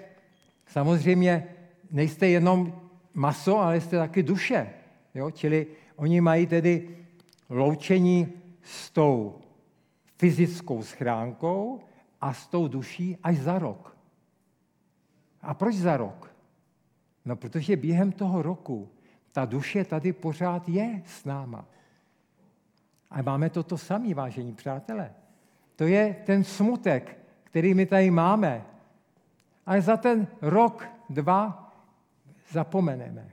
samozřejmě nejste jenom maso, ale jste taky duše. Jo? Čili oni mají tedy loučení s tou fyzickou schránkou a s tou duší až za rok. A proč za rok? No, protože během toho roku ta duše tady pořád je s náma. A máme to to samý, vážení přátelé. To je ten smutek, který my tady máme. Ale za ten rok, dva zapomeneme.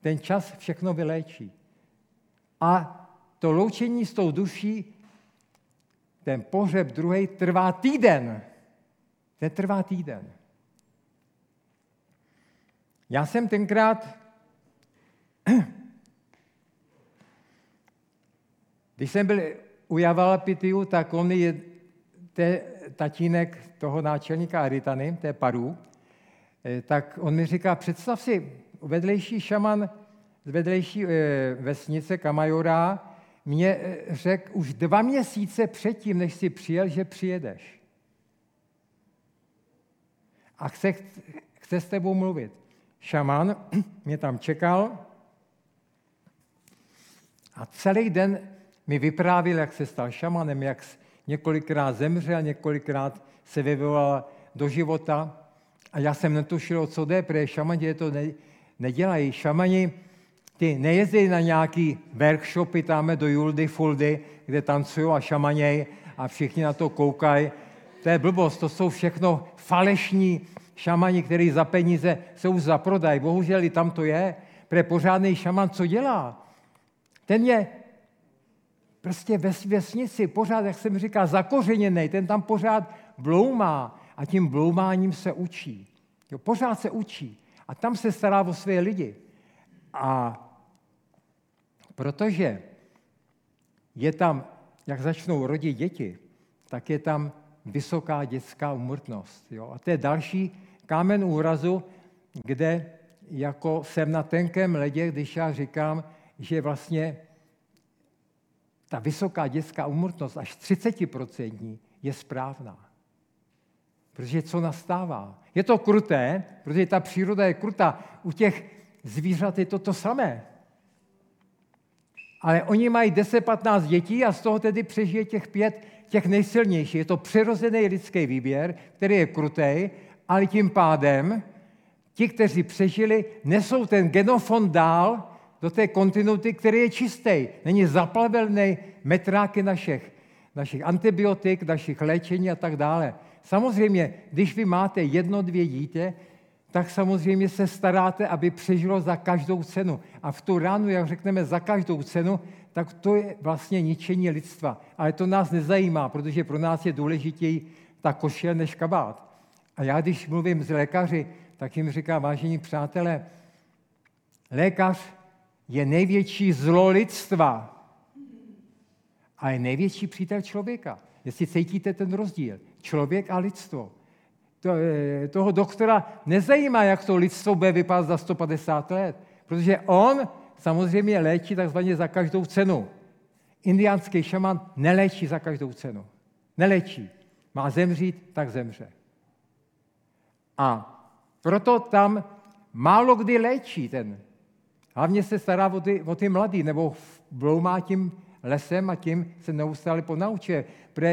Ten čas všechno vyléčí. A to loučení s tou duší, ten pohřeb druhý trvá týden. Ten trvá týden. Já jsem tenkrát, když jsem byl u Javalpitiu, tak on je te, tatínek toho náčelníka Aritany, té paru, eh, tak on mi říká, představ si, vedlejší šaman z vedlejší eh, vesnice Kamajora mě eh, řekl už dva měsíce předtím, než si přijel, že přijedeš. a chce, chce s tebou mluvit. Šaman mě tam čekal a celý den mi vyprávěl, jak se stal šamanem, jak několikrát zemřel, několikrát se vyvolal do života. A já jsem netušil, co jde, protože šamani to ne, nedělají. Šamani ty nejezdí na nějaký workshopy tam do Juldy Fuldy, kde tancují a šamaněj a všichni na to koukají. To je blbost, to jsou všechno falešní šamani, který za peníze jsou za prodaj. Bohužel i tam to je. Protože pořádný šaman co dělá? Ten je prostě ve vesnici, pořád, jak jsem říkal, zakořeněný, ten tam pořád bloumá a tím bloumáním se učí. Jo, pořád se učí. A tam se stará o své lidi. A protože je tam, jak začnou rodit děti, tak je tam vysoká dětská umrtnost. Jo? A to je další kámen úrazu, kde jako jsem na tenkém ledě, když já říkám, že vlastně ta vysoká dětská umrtnost, až 30% je správná. Protože co nastává? Je to kruté, protože ta příroda je krutá. U těch zvířat je to to samé. Ale oni mají 10-15 dětí a z toho tedy přežije těch pět, těch nejsilnějších. Je to přirozený lidský výběr, který je krutý, ale tím pádem ti, kteří přežili, nesou ten genofond dál do té kontinuity, který je čistý. Není zaplavený metráky našich, našich antibiotik, našich léčení a tak dále. Samozřejmě, když vy máte jedno, dvě dítě, tak samozřejmě se staráte, aby přežilo za každou cenu. A v tu ránu, jak řekneme, za každou cenu, tak to je vlastně ničení lidstva. Ale to nás nezajímá, protože pro nás je důležitěji ta košel než kabát. A já, když mluvím s lékaři, tak jim říkám, vážení přátelé, lékař je největší zlo lidstva a je největší přítel člověka. Jestli cítíte ten rozdíl, člověk a lidstvo. To, eh, toho doktora nezajímá, jak to lidstvo bude vypadat za 150 let, protože on samozřejmě léčí takzvaně za každou cenu. Indiánský šaman neléčí za každou cenu. Neléčí. Má zemřít, tak zemře. A proto tam málo kdy léčí ten. Hlavně se stará o ty, o ty mladý, nebo bloumá tím lesem a tím se neustále ponaučuje. Pro,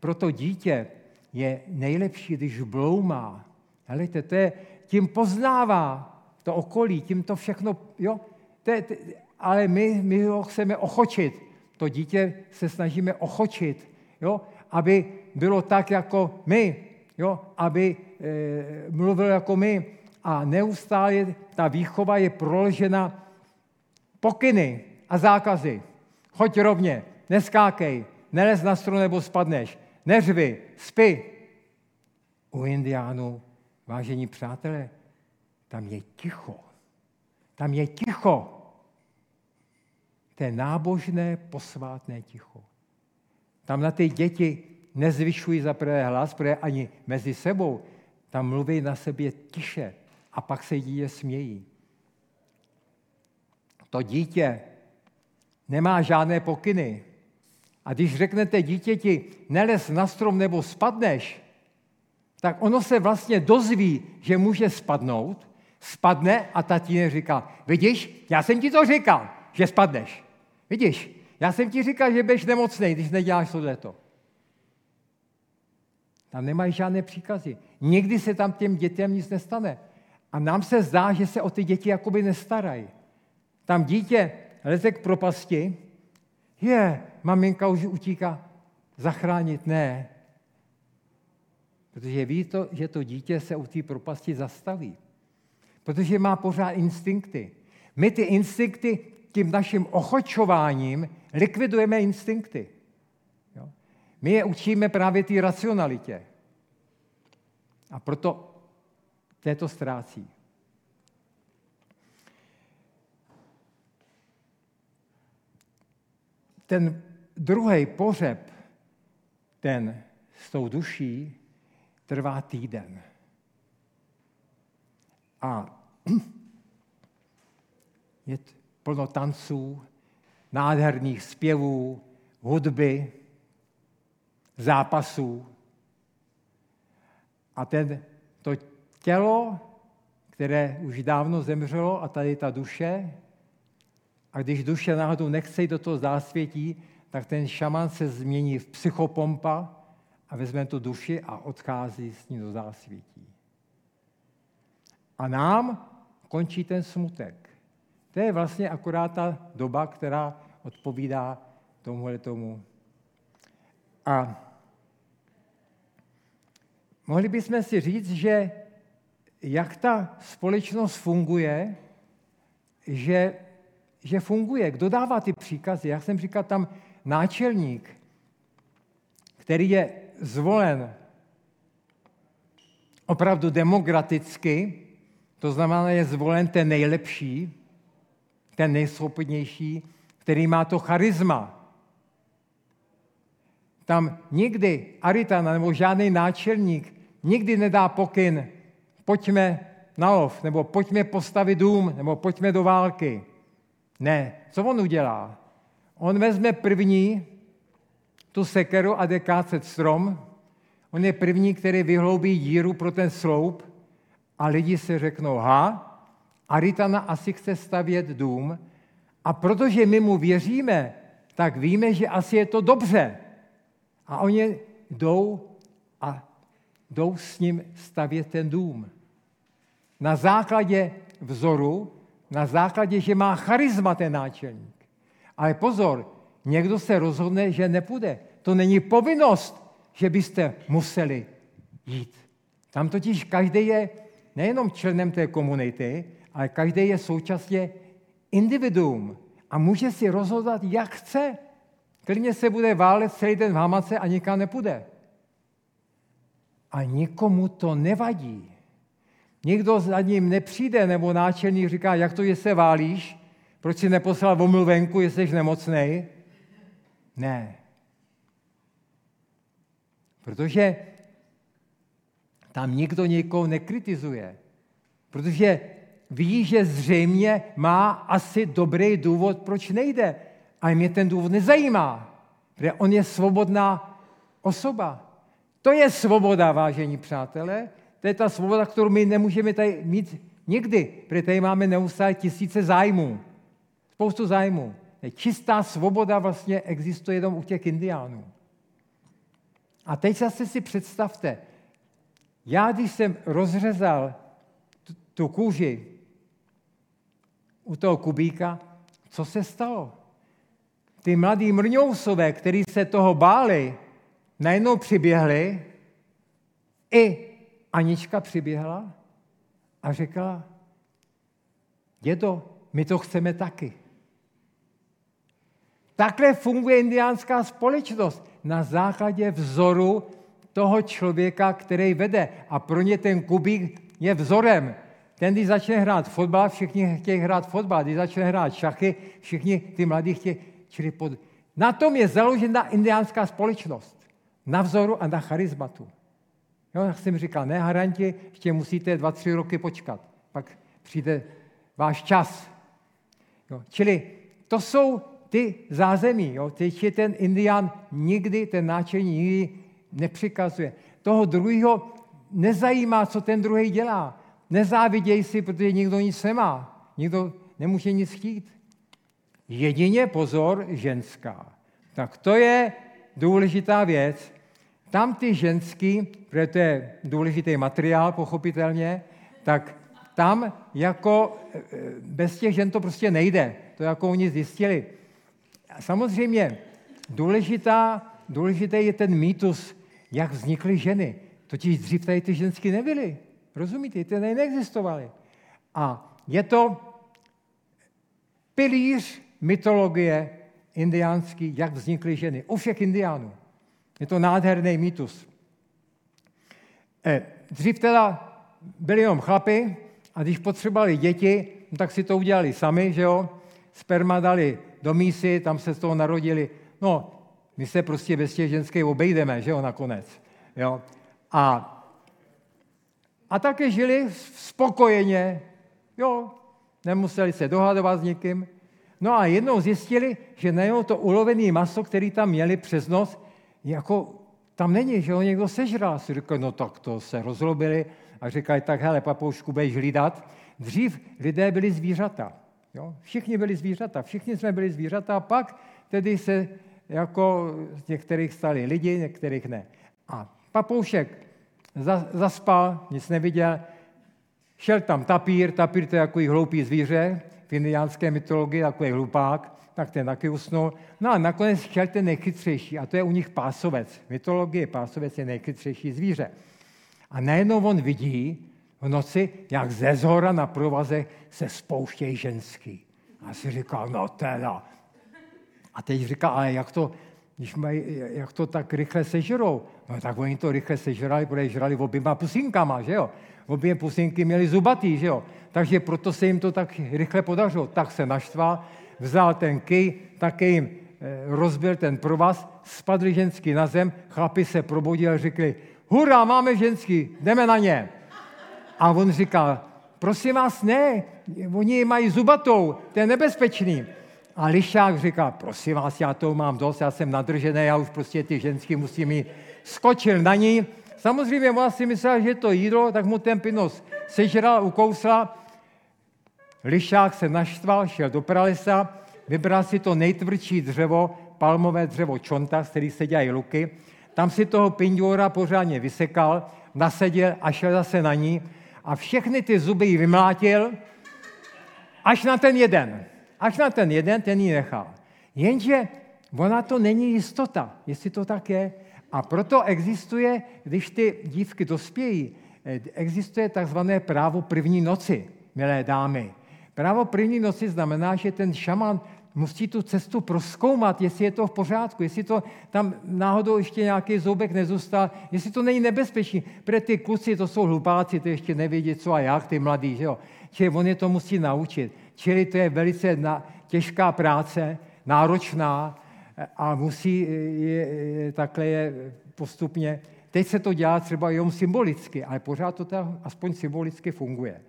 pro to dítě je nejlepší, když bloumá. Helejte, to je, tím poznává to okolí, tím to všechno, jo, to je, to, ale my, my ho chceme ochočit. To dítě se snažíme ochočit, jo, aby bylo tak jako my, jo, aby e, mluvil jako my. A neustále ta výchova je proložena pokyny a zákazy. Choď rovně, neskákej, nelez na stru nebo spadneš, neřvi, spí. U indiánů, vážení přátelé, tam je ticho. Tam je ticho. To je nábožné, posvátné ticho. Tam na ty děti nezvyšují za prvé hlas, protože ani mezi sebou. Tam mluví na sebě tiše a pak se dítě smějí. To dítě nemá žádné pokyny. A když řeknete dítěti, nelez na strom nebo spadneš, tak ono se vlastně dozví, že může spadnout, spadne a tatínek říká, vidíš, já jsem ti to říkal, že spadneš. Vidíš, já jsem ti říkal, že budeš nemocný, když neděláš tohleto. Tam nemají žádné příkazy. Nikdy se tam těm dětem nic nestane. A nám se zdá, že se o ty děti jakoby nestarají. Tam dítě leze k propasti, je, maminka už utíká, zachránit ne. Protože ví to, že to dítě se u té propasti zastaví. Protože má pořád instinkty. My ty instinkty tím naším ochočováním likvidujeme instinkty. Jo? My je učíme právě té racionalitě. A proto této ztrácí. Ten druhý pohřeb, ten s tou duší, trvá týden. A je plno tanců, nádherných zpěvů, hudby, zápasů. A ten, to tělo, které už dávno zemřelo a tady ta duše. A když duše náhodou nechce jít do toho zásvětí, tak ten šaman se změní v psychopompa a vezme tu duši a odchází s ní do zásvětí. A nám končí ten smutek. To je vlastně akorát ta doba, která odpovídá tomuhle tomu. A mohli bychom si říct, že jak ta společnost funguje, že, že funguje. Kdo dává ty příkazy? Já jsem říkal, tam náčelník, který je zvolen opravdu demokraticky, to znamená, je zvolen ten nejlepší, ten nejschopnější, který má to charisma. Tam nikdy Aritana nebo žádný náčelník nikdy nedá pokyn, pojďme na lov, nebo pojďme postavit dům, nebo pojďme do války. Ne, co on udělá? On vezme první tu sekeru a jde kácet strom. On je první, který vyhloubí díru pro ten sloup a lidi si řeknou, ha, Aritana asi chce stavět dům a protože my mu věříme, tak víme, že asi je to dobře. A oni jdou a jdou s ním stavět ten dům. Na základě vzoru, na základě, že má charisma ten náčelník. Ale pozor, někdo se rozhodne, že nepůjde. To není povinnost, že byste museli jít. Tam totiž každý je nejenom členem té komunity, ale každý je současně individuum a může si rozhodovat, jak chce. Klidně se bude válet celý den v hamace a nikam nepůjde. A nikomu to nevadí. Nikdo za ním nepřijde, nebo náčelník říká, jak to, že se válíš, proč si neposlal omluvenku, jestli jsi nemocnej? Ne. Protože tam nikdo někoho nekritizuje. Protože ví, že zřejmě má asi dobrý důvod, proč nejde. A mě ten důvod nezajímá, protože on je svobodná osoba. To je svoboda, vážení přátelé. To je ta svoboda, kterou my nemůžeme tady mít nikdy, protože tady máme neustále tisíce zájmů. Spoustu zájmů. Čistá svoboda vlastně existuje jenom u těch indiánů. A teď zase si představte, já když jsem rozřezal tu kůži u toho kubíka, co se stalo? Ty mladí mrňousové, kteří se toho báli, najednou přiběhli, i Anička přiběhla a řekla, dědo, my to chceme taky. Takhle funguje indiánská společnost na základě vzoru toho člověka, který vede. A pro ně ten kubík je vzorem. Ten, když začne hrát fotbal, všichni chtějí hrát fotbal. Když začne hrát šachy, všichni ty mladí chtějí. Čili pod... Na tom je založena indiánská společnost. Na vzoru a na charizmatu. Jo, jak jsem říkal, ne haranti, ještě musíte dva, tři roky počkat. Pak přijde váš čas. Jo, čili to jsou ty zázemí. Jo. Teď je ten indián nikdy, ten náčelník nikdy nepřikazuje. Toho druhého nezajímá, co ten druhý dělá. Nezáviděj si, protože nikdo nic nemá. Nikdo nemůže nic chtít. Jedině pozor ženská. Tak to je důležitá věc. Tam ty ženský, protože to je důležitý materiál, pochopitelně, tak tam jako e, bez těch žen to prostě nejde. To jako oni zjistili. Samozřejmě důležitá, důležitý je ten mýtus, jak vznikly ženy. Totiž dřív tady ty žensky nebyly. Rozumíte? Ty neexistovaly. A je to pilíř mytologie indiánský, jak vznikly ženy. U všech indiánů. Je to nádherný mýtus. Eh, dřív teda byli jenom chlapy a když potřebovali děti, no tak si to udělali sami, že jo? Sperma dali do mísy, tam se z toho narodili. No, my se prostě bez těch ženských obejdeme, že jo, nakonec. Jo? A, a také žili spokojeně, jo, nemuseli se dohadovat s nikým. No a jednou zjistili, že nejenom to ulovené maso, který tam měli přes noc, jako tam není, že ho někdo sežral. Si řekl, no tak to se rozlobili a říkali, tak hele, papoušku, budeš hlídat. Dřív lidé byli zvířata. Jo? Všichni byli zvířata, všichni jsme byli zvířata a pak tedy se jako z některých stali lidi, některých ne. A papoušek zaspal, nic neviděl, šel tam tapír, tapír to je jako hloupý zvíře, v indiánské mytologii takový hlupák, tak ten taky usnul. No a nakonec šel ten nejchytřejší, a to je u nich pásovec. V mytologii pásovec je nejchytřejší zvíře. A najednou on vidí v noci, jak ze zhora na provaze se spouštějí ženský. A si říkal, no teda. A teď říká, ale jak to, když mají, jak to tak rychle sežerou? No tak oni to rychle sežrali, protože žrali oběma pusinkama, že jo? Obě pusinky měly zubatý, že jo? Takže proto se jim to tak rychle podařilo. Tak se naštval, vzal ten kej, také jim eh, rozbil ten provaz, spadli ženský na zem, chlapi se probudili a řekli, hurá, máme ženský, jdeme na ně. A on říkal, prosím vás, ne, oni mají zubatou, to je nebezpečný. A Lišák říká, prosím vás, já to mám dost, já jsem nadržený, já už prostě ty ženský musím mít. Skočil na ní, samozřejmě ona si myslela, že to jídlo, tak mu ten pinos sežral, ukousla. Lišák se naštval, šel do pralesa, vybral si to nejtvrdší dřevo, palmové dřevo čonta, z který se dělají luky. Tam si toho pindora pořádně vysekal, naseděl a šel zase na ní a všechny ty zuby jí vymlátil, až na ten jeden. Až na ten jeden, ten ji nechal. Jenže ona to není jistota, jestli to tak je. A proto existuje, když ty dívky dospějí, existuje takzvané právo první noci, milé dámy. Právo první noci znamená, že ten šaman musí tu cestu proskoumat, jestli je to v pořádku, jestli to tam náhodou ještě nějaký zoubek nezůstal, jestli to není nebezpečný. Pro ty kluci to jsou hlupáci, to ještě nevědí co a jak, ty mladí, že jo. Čili on je to musí naučit. Čili to je velice na, těžká práce, náročná a musí je, je, takhle je postupně. Teď se to dělá třeba jenom symbolicky, ale pořád to tak aspoň symbolicky funguje.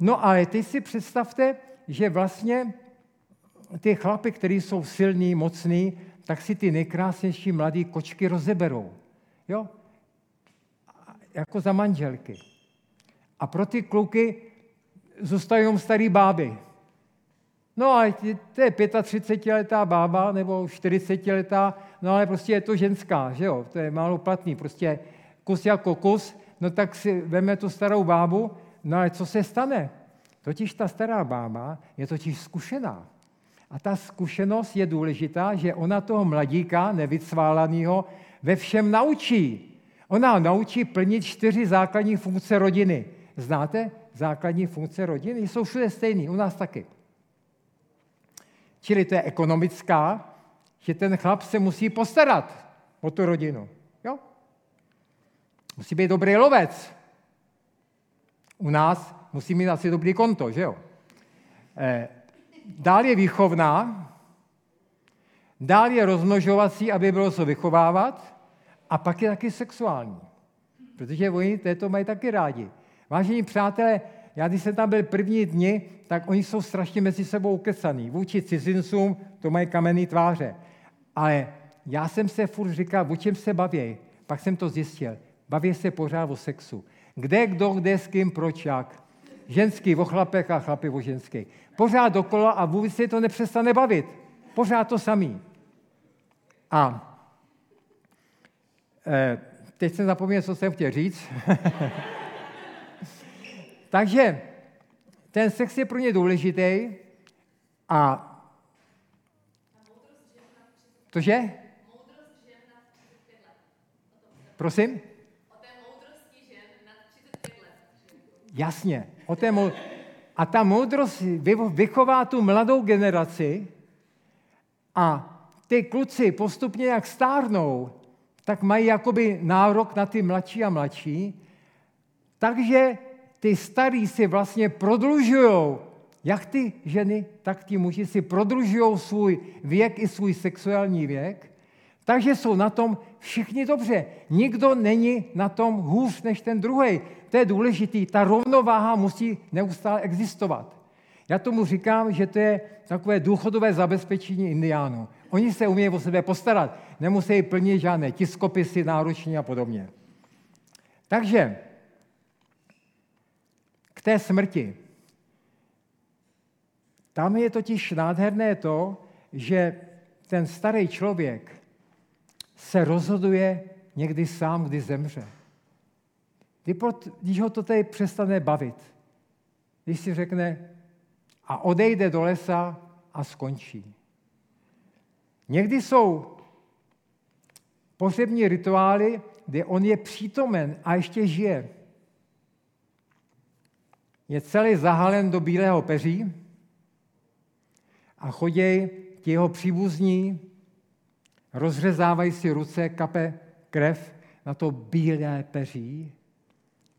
No ale teď si představte, že vlastně ty chlapy, kteří jsou silní, mocní, tak si ty nejkrásnější mladé kočky rozeberou. Jo? Jako za manželky. A pro ty kluky zůstají jenom starý báby. No a to je 35-letá bába nebo 40-letá, no ale prostě je to ženská, že jo, to je málo platný, prostě kus jako kus, no tak si veme tu starou bábu, no ale co se stane? Totiž ta stará bába je totiž zkušená. A ta zkušenost je důležitá, že ona toho mladíka, nevycválaného, ve všem naučí. Ona naučí plnit čtyři základní funkce rodiny. Znáte základní funkce rodiny? Jsou všude stejný, u nás taky. Čili to je ekonomická, že ten chlap se musí postarat o tu rodinu. Jo? Musí být dobrý lovec. U nás musí mít asi dobrý konto, že jo? Eh, dál je výchovná, dál je rozmnožovací, aby bylo co vychovávat, a pak je taky sexuální. Protože oni této mají taky rádi. Vážení přátelé, já když jsem tam byl první dny, tak oni jsou strašně mezi sebou ukecaný. Vůči cizincům to mají kamenné tváře. Ale já jsem se furt říkal, o čem se baví. Pak jsem to zjistil. Baví se pořád o sexu. Kde, kdo, kde, s kým, proč, jak. Ženský o chlapech a chlapy o ženský. Pořád dokola a vůbec se to nepřestane bavit. Pořád to samý. A eh, teď jsem zapomněl, co jsem chtěl říct. Takže ten sex je pro ně důležitý a Cože? Prosím? Jasně. O té mou... A ta moudrost vychová tu mladou generaci a ty kluci postupně jak stárnou, tak mají jakoby nárok na ty mladší a mladší. Takže ty starý si vlastně prodlužují, jak ty ženy, tak ti muži si prodlužují svůj věk i svůj sexuální věk, takže jsou na tom všichni dobře. Nikdo není na tom hůř než ten druhý. To je důležitý. Ta rovnováha musí neustále existovat. Já tomu říkám, že to je takové důchodové zabezpečení indiánů. Oni se umějí o sebe postarat. Nemusí plnit žádné tiskopisy náročně a podobně. Takže k té smrti. Tam je totiž nádherné to, že ten starý člověk se rozhoduje někdy sám, kdy zemře. Když ho to tady přestane bavit, když si řekne a odejde do lesa a skončí. Někdy jsou pohřební rituály, kde on je přítomen a ještě žije. Je celý zahalen do bílého peří a choděj ti jeho příbuzní, rozřezávají si ruce, kape krev na to bílé peří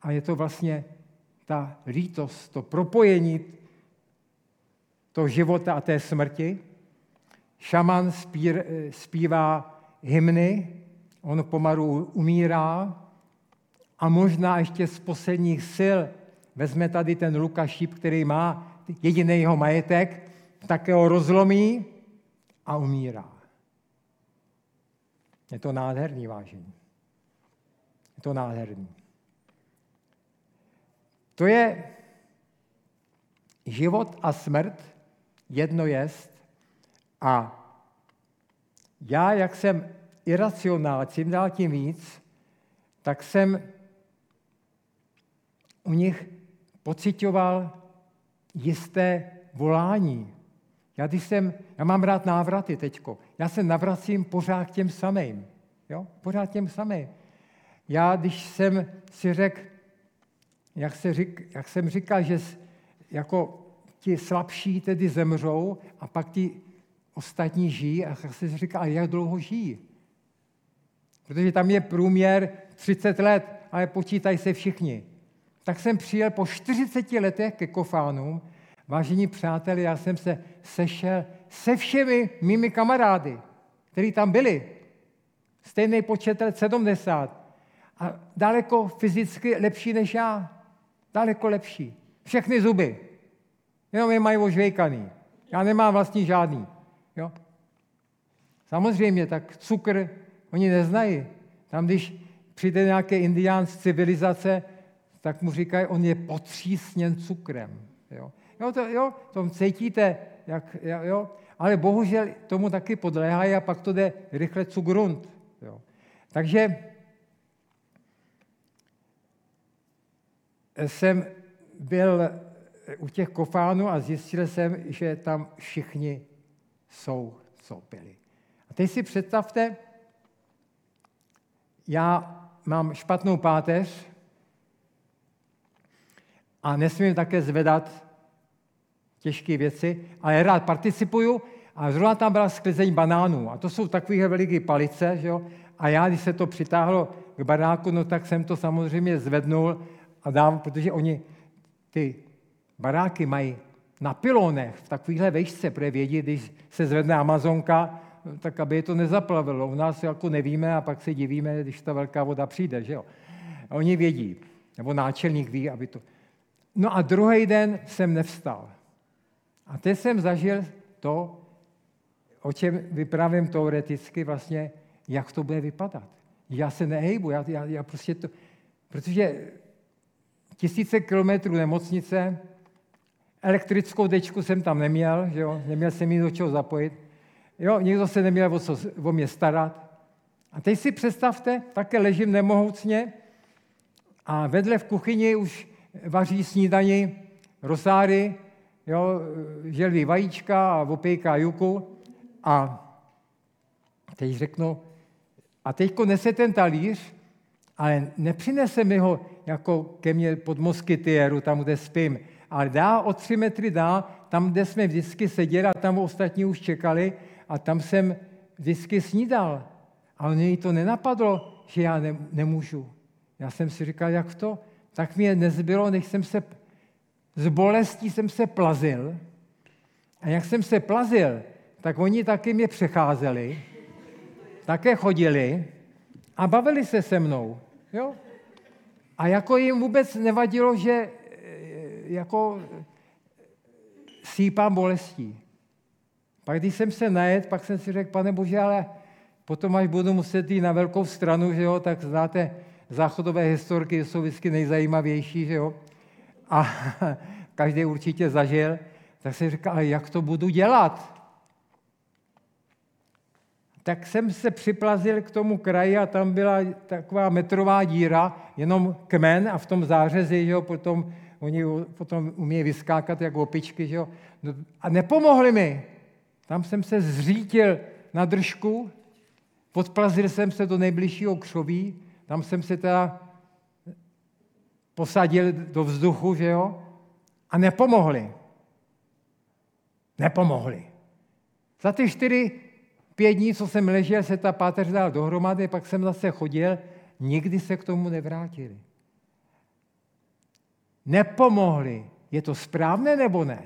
a je to vlastně ta lítost, to propojení toho života a té smrti. Šaman spír, zpívá hymny, on pomalu umírá a možná ještě z posledních sil vezme tady ten Lukašíp, který má jediný jeho majetek, také ho rozlomí a umírá. Je to nádherný vážení. Je to nádherný. To je život a smrt, jedno jest. A já, jak jsem iracionál, čím dál tím víc, tak jsem u nich pocitoval jisté volání. Já, když jsem, já mám rád návraty teďko. Já se navracím pořád těm samým. Jo? Pořád těm samým. Já, když jsem si řekl, jak, se řík, jak jsem říkal, že jako ti slabší tedy zemřou a pak ti ostatní žijí a jak se říká, a jak dlouho žijí? Protože tam je průměr 30 let, ale počítají se všichni. Tak jsem přijel po 40 letech ke Kofánům. Vážení přátelé, já jsem se sešel se všemi mými kamarády, kteří tam byli. Stejný počet let 70. A daleko fyzicky lepší než já. Daleko lepší. Všechny zuby. Jenom je mají ožvejkaný. Já nemám vlastní žádný. Jo? Samozřejmě, tak cukr oni neznají. Tam, když přijde nějaký indián z civilizace, tak mu říkají, on je potřísněn cukrem. Jo? Jo, to, jo, to cítíte, jak, jo, ale bohužel tomu taky podléhají a pak to jde rychle cugrunt. Jo. Takže jsem byl u těch kofánů a zjistil jsem, že tam všichni jsou, co byli. A teď si představte, já mám špatnou páteř a nesmím také zvedat těžké věci, ale rád participuju a zrovna tam byla sklizeň banánů. A to jsou takové veliké palice, že jo? A já, když se to přitáhlo k baráku, no tak jsem to samozřejmě zvednul a dám, protože oni ty baráky mají na pilonech v takovéhle vejšce, protože vědí, když se zvedne Amazonka, tak aby je to nezaplavilo. U nás jako nevíme a pak se divíme, když ta velká voda přijde, že jo. A oni vědí, nebo náčelník ví, aby to... No a druhý den jsem nevstal. A teď jsem zažil to, o čem vyprávím teoreticky vlastně, jak to bude vypadat. Já se nehejbu, já, já, já prostě to... Protože tisíce kilometrů nemocnice, elektrickou dečku jsem tam neměl, že jo? neměl jsem jí do čeho zapojit. Jo, nikdo se neměl o, co, o mě starat. A teď si představte, také ležím nemohoucně a vedle v kuchyni už vaří snídani rosáry, jo, želví vajíčka a opejká juku a teď řeknu, a teďko nese ten talíř, ale nepřinese mi ho jako ke mně pod moskytiéru, tam, kde spím, ale dá o tři metry dá, tam, kde jsme vždycky seděli a tam ostatní už čekali a tam jsem vždycky snídal. A mě to nenapadlo, že já ne, nemůžu. Já jsem si říkal, jak to? Tak mě nezbylo, než jsem se, z bolestí jsem se plazil. A jak jsem se plazil, tak oni taky mě přecházeli, také chodili a bavili se se mnou. Jo? A jako jim vůbec nevadilo, že e, jako sípám bolestí. Pak když jsem se najet, pak jsem si řekl, pane Bože, ale potom, až budu muset jít na velkou stranu, že jo, tak znáte záchodové historky, jsou vždycky nejzajímavější, že jo. a každý určitě zažil, tak jsem říkal, ale jak to budu dělat? Tak jsem se připlazil k tomu kraji a tam byla taková metrová díra, jenom kmen a v tom zářezi, že jo, potom oni potom umějí vyskákat jako opičky, že jo. No, a nepomohli mi. Tam jsem se zřítil na držku, podplazil jsem se do nejbližšího křoví, tam jsem se teda posadil do vzduchu, že jo, a nepomohli. Nepomohli. Za ty čtyři, pět dní, co jsem ležel, se ta páteř dal dohromady, pak jsem zase chodil, nikdy se k tomu nevrátili. Nepomohli. Je to správné nebo ne?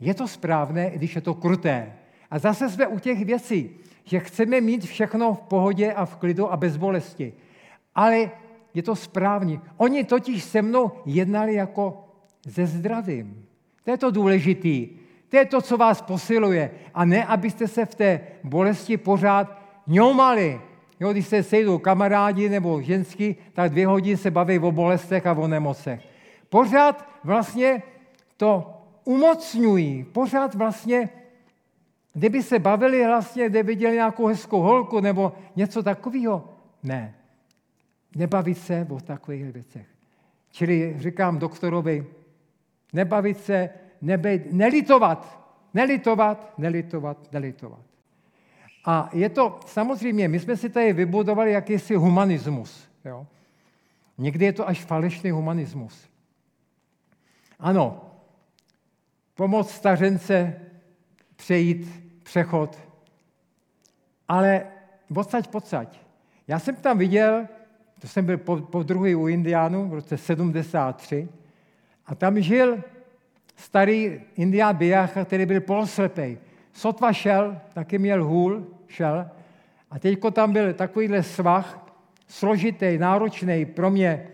Je to správné, když je to kruté. A zase jsme u těch věcí, že chceme mít všechno v pohodě a v klidu a bez bolesti. Ale je to správně. Oni totiž se mnou jednali jako ze zdravím. To je to důležitý. To je to, co vás posiluje. A ne, abyste se v té bolesti pořád ňoumali. Jo, když se sejdou kamarádi nebo ženský, tak dvě hodiny se baví o bolestech a o nemocech. Pořád vlastně to umocňují. Pořád vlastně, kdyby se bavili vlastně, kde viděli nějakou hezkou holku nebo něco takového. Ne. Nebavit se o takových věcech. Čili říkám doktorovi, nebavit se, nebejt, nelitovat, nelitovat, nelitovat, nelitovat. A je to, samozřejmě, my jsme si tady vybudovali jakýsi humanismus. Jo? Někdy je to až falešný humanismus. Ano, pomoc stařence přejít přechod, ale odsaď pocať. Já jsem tam viděl, to jsem byl po, po druhý u Indiánů v roce 73, a tam žil starý indián Biacha, který byl poloslepej. Sotva šel, taky měl hůl, šel. A teďko tam byl takovýhle svah, složitý, náročný pro mě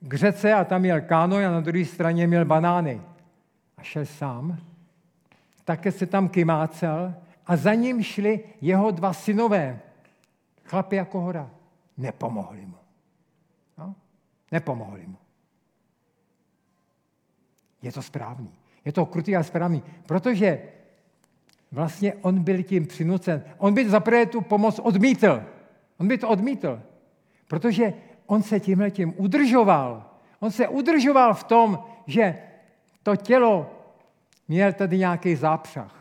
k řece a tam měl kánoj a na druhé straně měl banány. A šel sám. Také se tam kymácel a za ním šli jeho dva synové, chlapi jako hora. Nepomohli mu. No? Nepomohli mu. Je to správný. Je to krutý a správný, protože vlastně on byl tím přinucen. On by zaprvé tu pomoc odmítl. On by to odmítl, protože on se tímhle tím udržoval. On se udržoval v tom, že to tělo měl tady nějaký zápřah.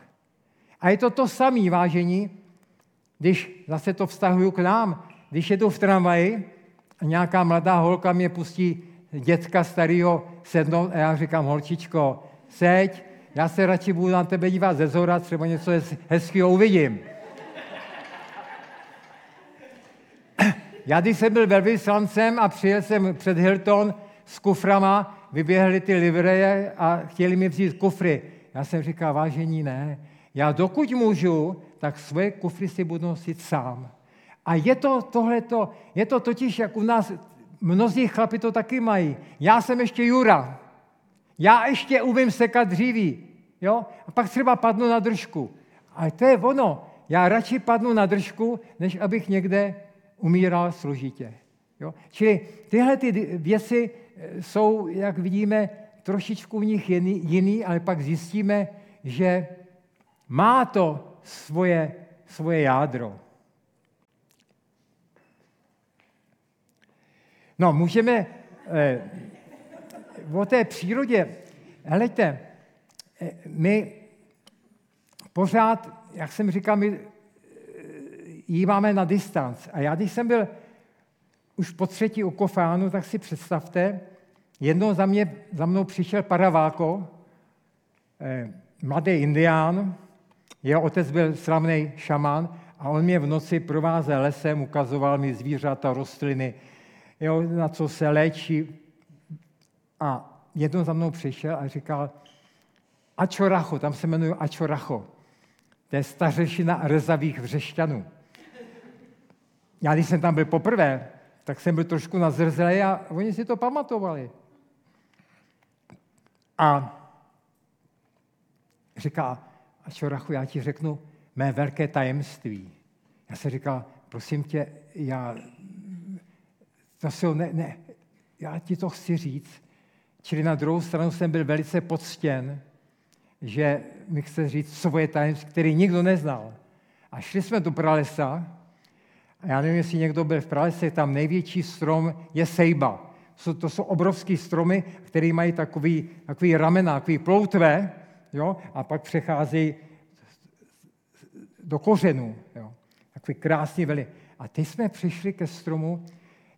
A je to to samé, vážení, když zase to vztahuju k nám, když jedu v tramvaji a nějaká mladá holka mě pustí dětka starého sednout a já říkám, holčičko, seď, já se radši budu na tebe dívat ze zhora, třeba něco hezkého uvidím. Já když jsem byl velvyslancem a přijel jsem před Hilton s kuframa, vyběhly ty livreje a chtěli mi vzít kufry. Já jsem říkal, vážení, ne. Já dokud můžu, tak svoje kufry si budu nosit sám. A je to tohleto, je to totiž, jak u nás, mnozí chlapi to taky mají. Já jsem ještě Jura. Já ještě umím sekat dříví. Jo? A pak třeba padnu na držku. Ale to je ono. Já radši padnu na držku, než abych někde umíral složitě. Jo? Čili tyhle ty věci eh, jsou, jak vidíme, trošičku v nich jiný, jiný, ale pak zjistíme, že má to svoje, svoje jádro. No, můžeme eh, o té přírodě, helejte, eh, my pořád, jak jsem říkal, my eh, jí máme na distanc. A já, když jsem byl už po třetí u Kofánu, tak si představte, jednou za, mě, za mnou přišel Paraváko, eh, mladý indián, jeho otec byl slavný šaman a on mě v noci provázel lesem, ukazoval mi zvířata, rostliny, jo, na co se léčí. A jednou za mnou přišel a říkal, Ačoracho, tam se jmenuje Ačoracho. To je stařešina rezavých vřešťanů. Já, když jsem tam byl poprvé, tak jsem byl trošku nazrzelý a oni si to pamatovali. A říká, Ačorachu, já ti řeknu mé velké tajemství. Já se říkal, prosím tě, já, to ne, ne, já ti to chci říct, Čili na druhou stranu jsem byl velice poctěn, že mi chce říct svoje tajemství, který nikdo neznal. A šli jsme do pralesa, a já nevím, jestli někdo byl v pralese, tam největší strom je sejba. To jsou obrovské stromy, které mají takový, takový ramena, takový ploutve, jo, a pak přecházejí do kořenů. Jo. Takový krásný veli. A teď jsme přišli ke stromu,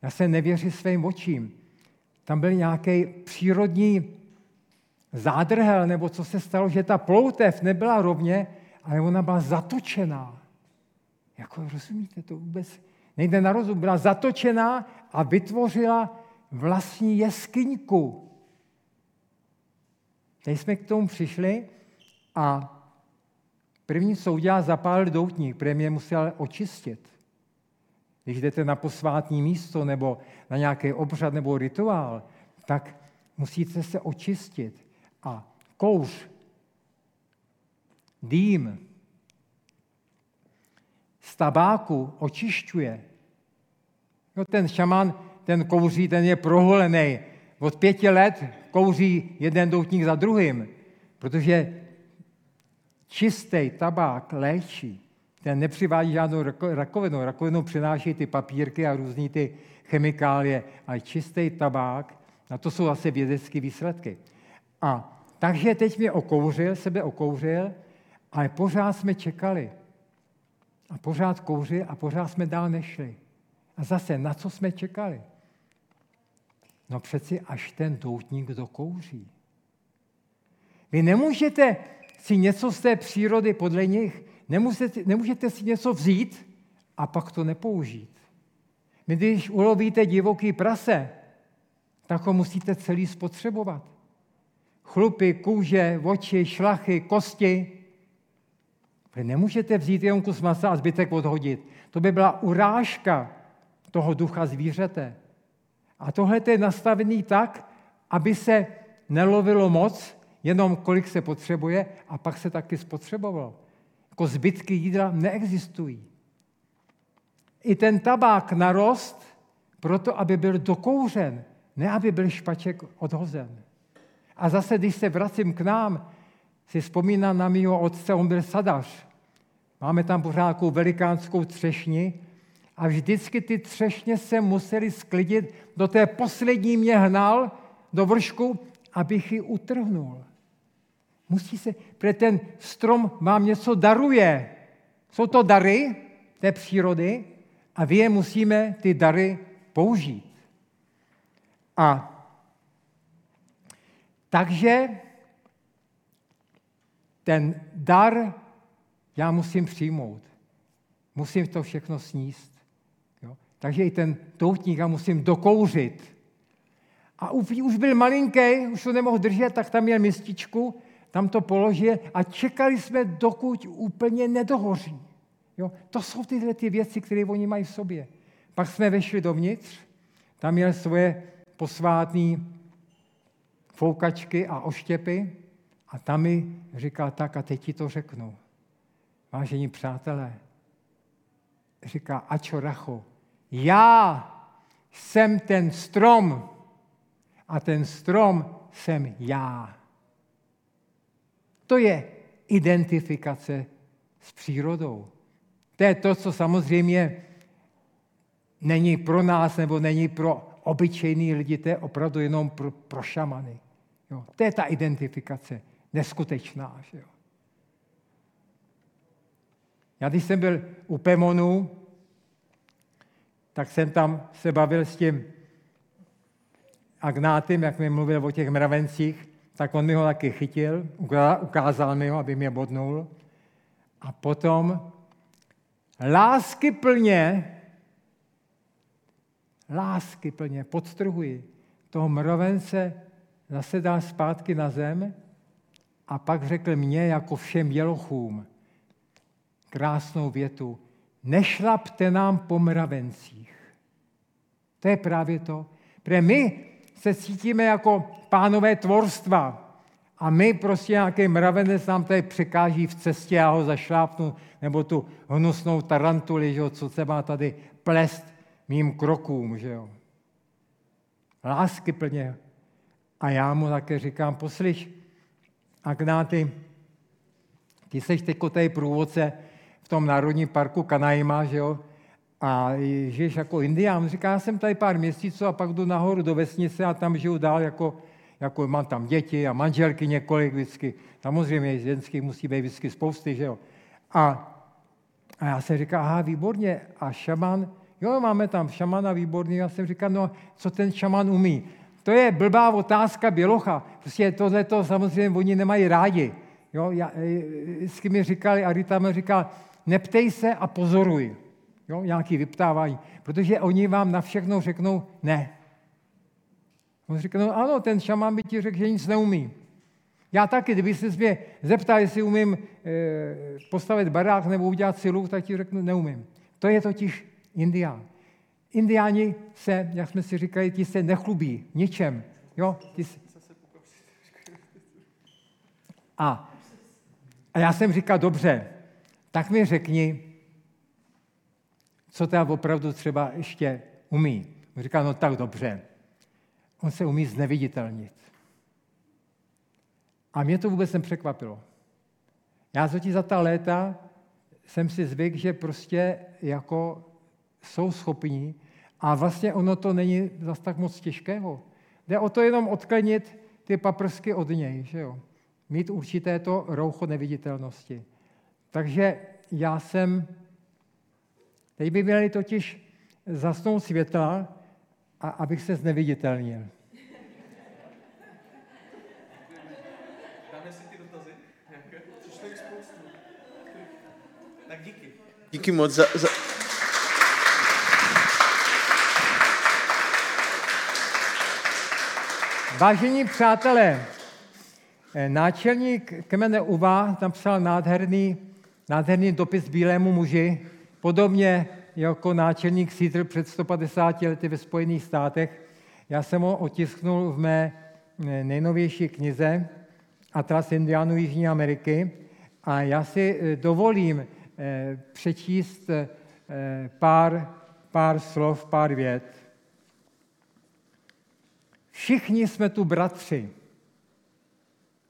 já jsem nevěřil svým očím. Tam byl nějaký přírodní zádrhel, nebo co se stalo, že ta ploutev nebyla rovně, ale ona byla zatočená. Jako rozumíte, to vůbec nejde na rozum. Byla zatočená a vytvořila vlastní jeskyňku. Teď jsme k tomu přišli a první, co udělal, zapálil doutník, protože mě musel očistit. Když jdete na posvátní místo nebo na nějaký obřad nebo rituál, tak musíte se očistit. A kouř, dým z tabáku očišťuje. No ten šaman, ten kouří, ten je proholený. Od pěti let kouří jeden doutník za druhým, protože čistý tabák léčí. Ten nepřivádí žádnou rakovinu. Rakovinu přináší ty papírky a různé ty chemikálie, ale čistý tabák, na to jsou zase vědecké výsledky. A takže teď mě okouřil, sebe okouřil, ale pořád jsme čekali. A pořád kouřil a pořád jsme dál nešli. A zase, na co jsme čekali? No přeci až ten doutník dokouří. Vy nemůžete si něco z té přírody podle nich, nemůžete, nemůžete si něco vzít a pak to nepoužít. Když ulovíte divoký prase, tak ho musíte celý spotřebovat. Chlupy, kůže, oči, šlachy, kosti. Vy nemůžete vzít jenom kus masa a zbytek odhodit. To by byla urážka toho ducha zvířete. A tohle je nastavený tak, aby se nelovilo moc, jenom kolik se potřebuje a pak se taky spotřebovalo. Jako zbytky jídla neexistují. I ten tabák narost proto, aby byl dokouřen, ne aby byl špaček odhozen. A zase, když se vracím k nám, si vzpomínám na mého otce, on byl sadař. Máme tam pořád takovou velikánskou třešni a vždycky ty třešně se museli sklidit, do té poslední mě hnal do vršku, abych ji utrhnul. Musí se, protože ten strom vám něco daruje. Jsou to dary té přírody a vy je musíme, ty dary, použít. A takže ten dar já musím přijmout. Musím to všechno sníst. Jo? Takže i ten doutník já musím dokouřit. A už byl malinký, už to nemohl držet, tak tam měl mističku, tam to položil a čekali jsme, dokud úplně nedohoří. Jo? To jsou tyhle ty věci, které oni mají v sobě. Pak jsme vešli dovnitř, tam měl svoje posvátní foukačky a oštěpy a tam mi říká tak a teď ti to řeknu. Vážení přátelé, říká Ačo Racho, já jsem ten strom a ten strom jsem já. To je identifikace s přírodou. To je to, co samozřejmě není pro nás nebo není pro obyčejný lidi, to je opravdu jenom pro, pro šamany. Jo, to je ta identifikace, neskutečná. Že jo. Já když jsem byl u Pemonu, tak jsem tam se bavil s tím Agnátem, jak mi mluvil o těch mravencích, tak on mi ho taky chytil, ukázal mi ho, aby mě bodnul. A potom lásky plně, lásky plně, podstrhuji, toho mravence zase dal zpátky na zem a pak řekl mně jako všem jelochům krásnou větu. Nešlapte nám po mravencích. To je právě to. Protože my se cítíme jako pánové tvorstva. A my prostě nějaký mravenec nám tady překáží v cestě, já ho zašlápnu, nebo tu hnusnou tarantuli, že jo, co se má tady plest mým krokům. Že jo. Lásky plně A já mu také říkám, poslyš, Agnáty, ty seš teďko tady průvodce v tom Národním parku Kanaima, že jo, a žiješ jako indián. Říká, já jsem tady pár měsíců a pak jdu nahoru do vesnice a tam žiju dál jako, jako mám tam děti a manželky několik vždycky. Samozřejmě ženských musí být vždycky spousty, že jo. A, a já jsem říkal, aha, výborně. A šaman, jo, máme tam šamana výborný. Já jsem říkal, no, co ten šaman umí? To je blbá otázka bělocha. Prostě tohle to samozřejmě oni nemají rádi. Jo, já, s kým mi říkali, a Rita mi říkal, neptej se a pozoruj. Jo, nějaký vyptávání. Protože oni vám na všechno řeknou ne. On říká, no ano, ten šamán by ti řekl, že nic neumí. Já taky, kdyby se mě zeptal, jestli umím e, postavit barák nebo udělat silu, tak ti řeknu, neumím. To je totiž indián. Indiáni se, jak jsme si říkali, ti se nechlubí ničem. Jo? Ti se... A, a já jsem říkal, dobře, tak mi řekni, co teda opravdu třeba ještě umí. Říká, no tak dobře, on se umí zneviditelnit. A mě to vůbec nepřekvapilo. Já totiž za ta léta jsem si zvyk, že prostě jako jsou schopní a vlastně ono to není zase tak moc těžkého. Jde o to jenom odklenit ty paprsky od něj, že jo? Mít určité to roucho neviditelnosti. Takže já jsem, teď by měli totiž zasnout světla, a abych se zneviditelnil. Tak díky. Díky moc za, za, Vážení přátelé, eh, náčelník kmene Uva napsal nádherný, nádherný dopis bílému muži, podobně jako náčelník Cedar před 150 lety ve Spojených státech. Já jsem ho otisknul v mé eh, nejnovější knize Atlas Indiánů Jižní Ameriky a já si eh, dovolím přečíst pár, pár slov, pár vět. Všichni jsme tu bratři.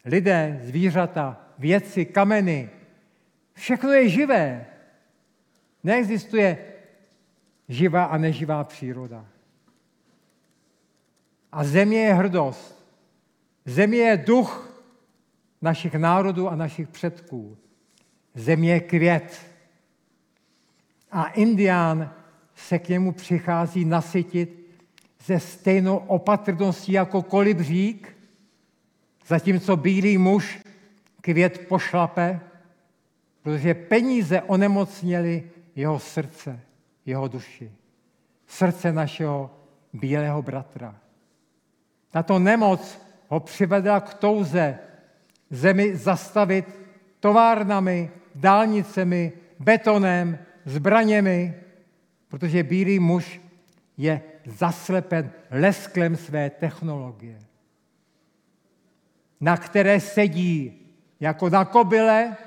Lidé, zvířata, věci, kameny. Všechno je živé. Neexistuje živá a neživá příroda. A země je hrdost. Země je duch našich národů a našich předků. Země je květ. A indián se k němu přichází nasytit se stejnou opatrností jako kolibřík, zatímco bílý muž květ pošlape, protože peníze onemocněly jeho srdce, jeho duši. Srdce našeho bílého bratra. Tato nemoc ho přivedla k touze zemi zastavit továrnami, dálnicemi, betonem, zbraněmi, protože bílý muž je zaslepen lesklem své technologie, na které sedí jako na kobyle,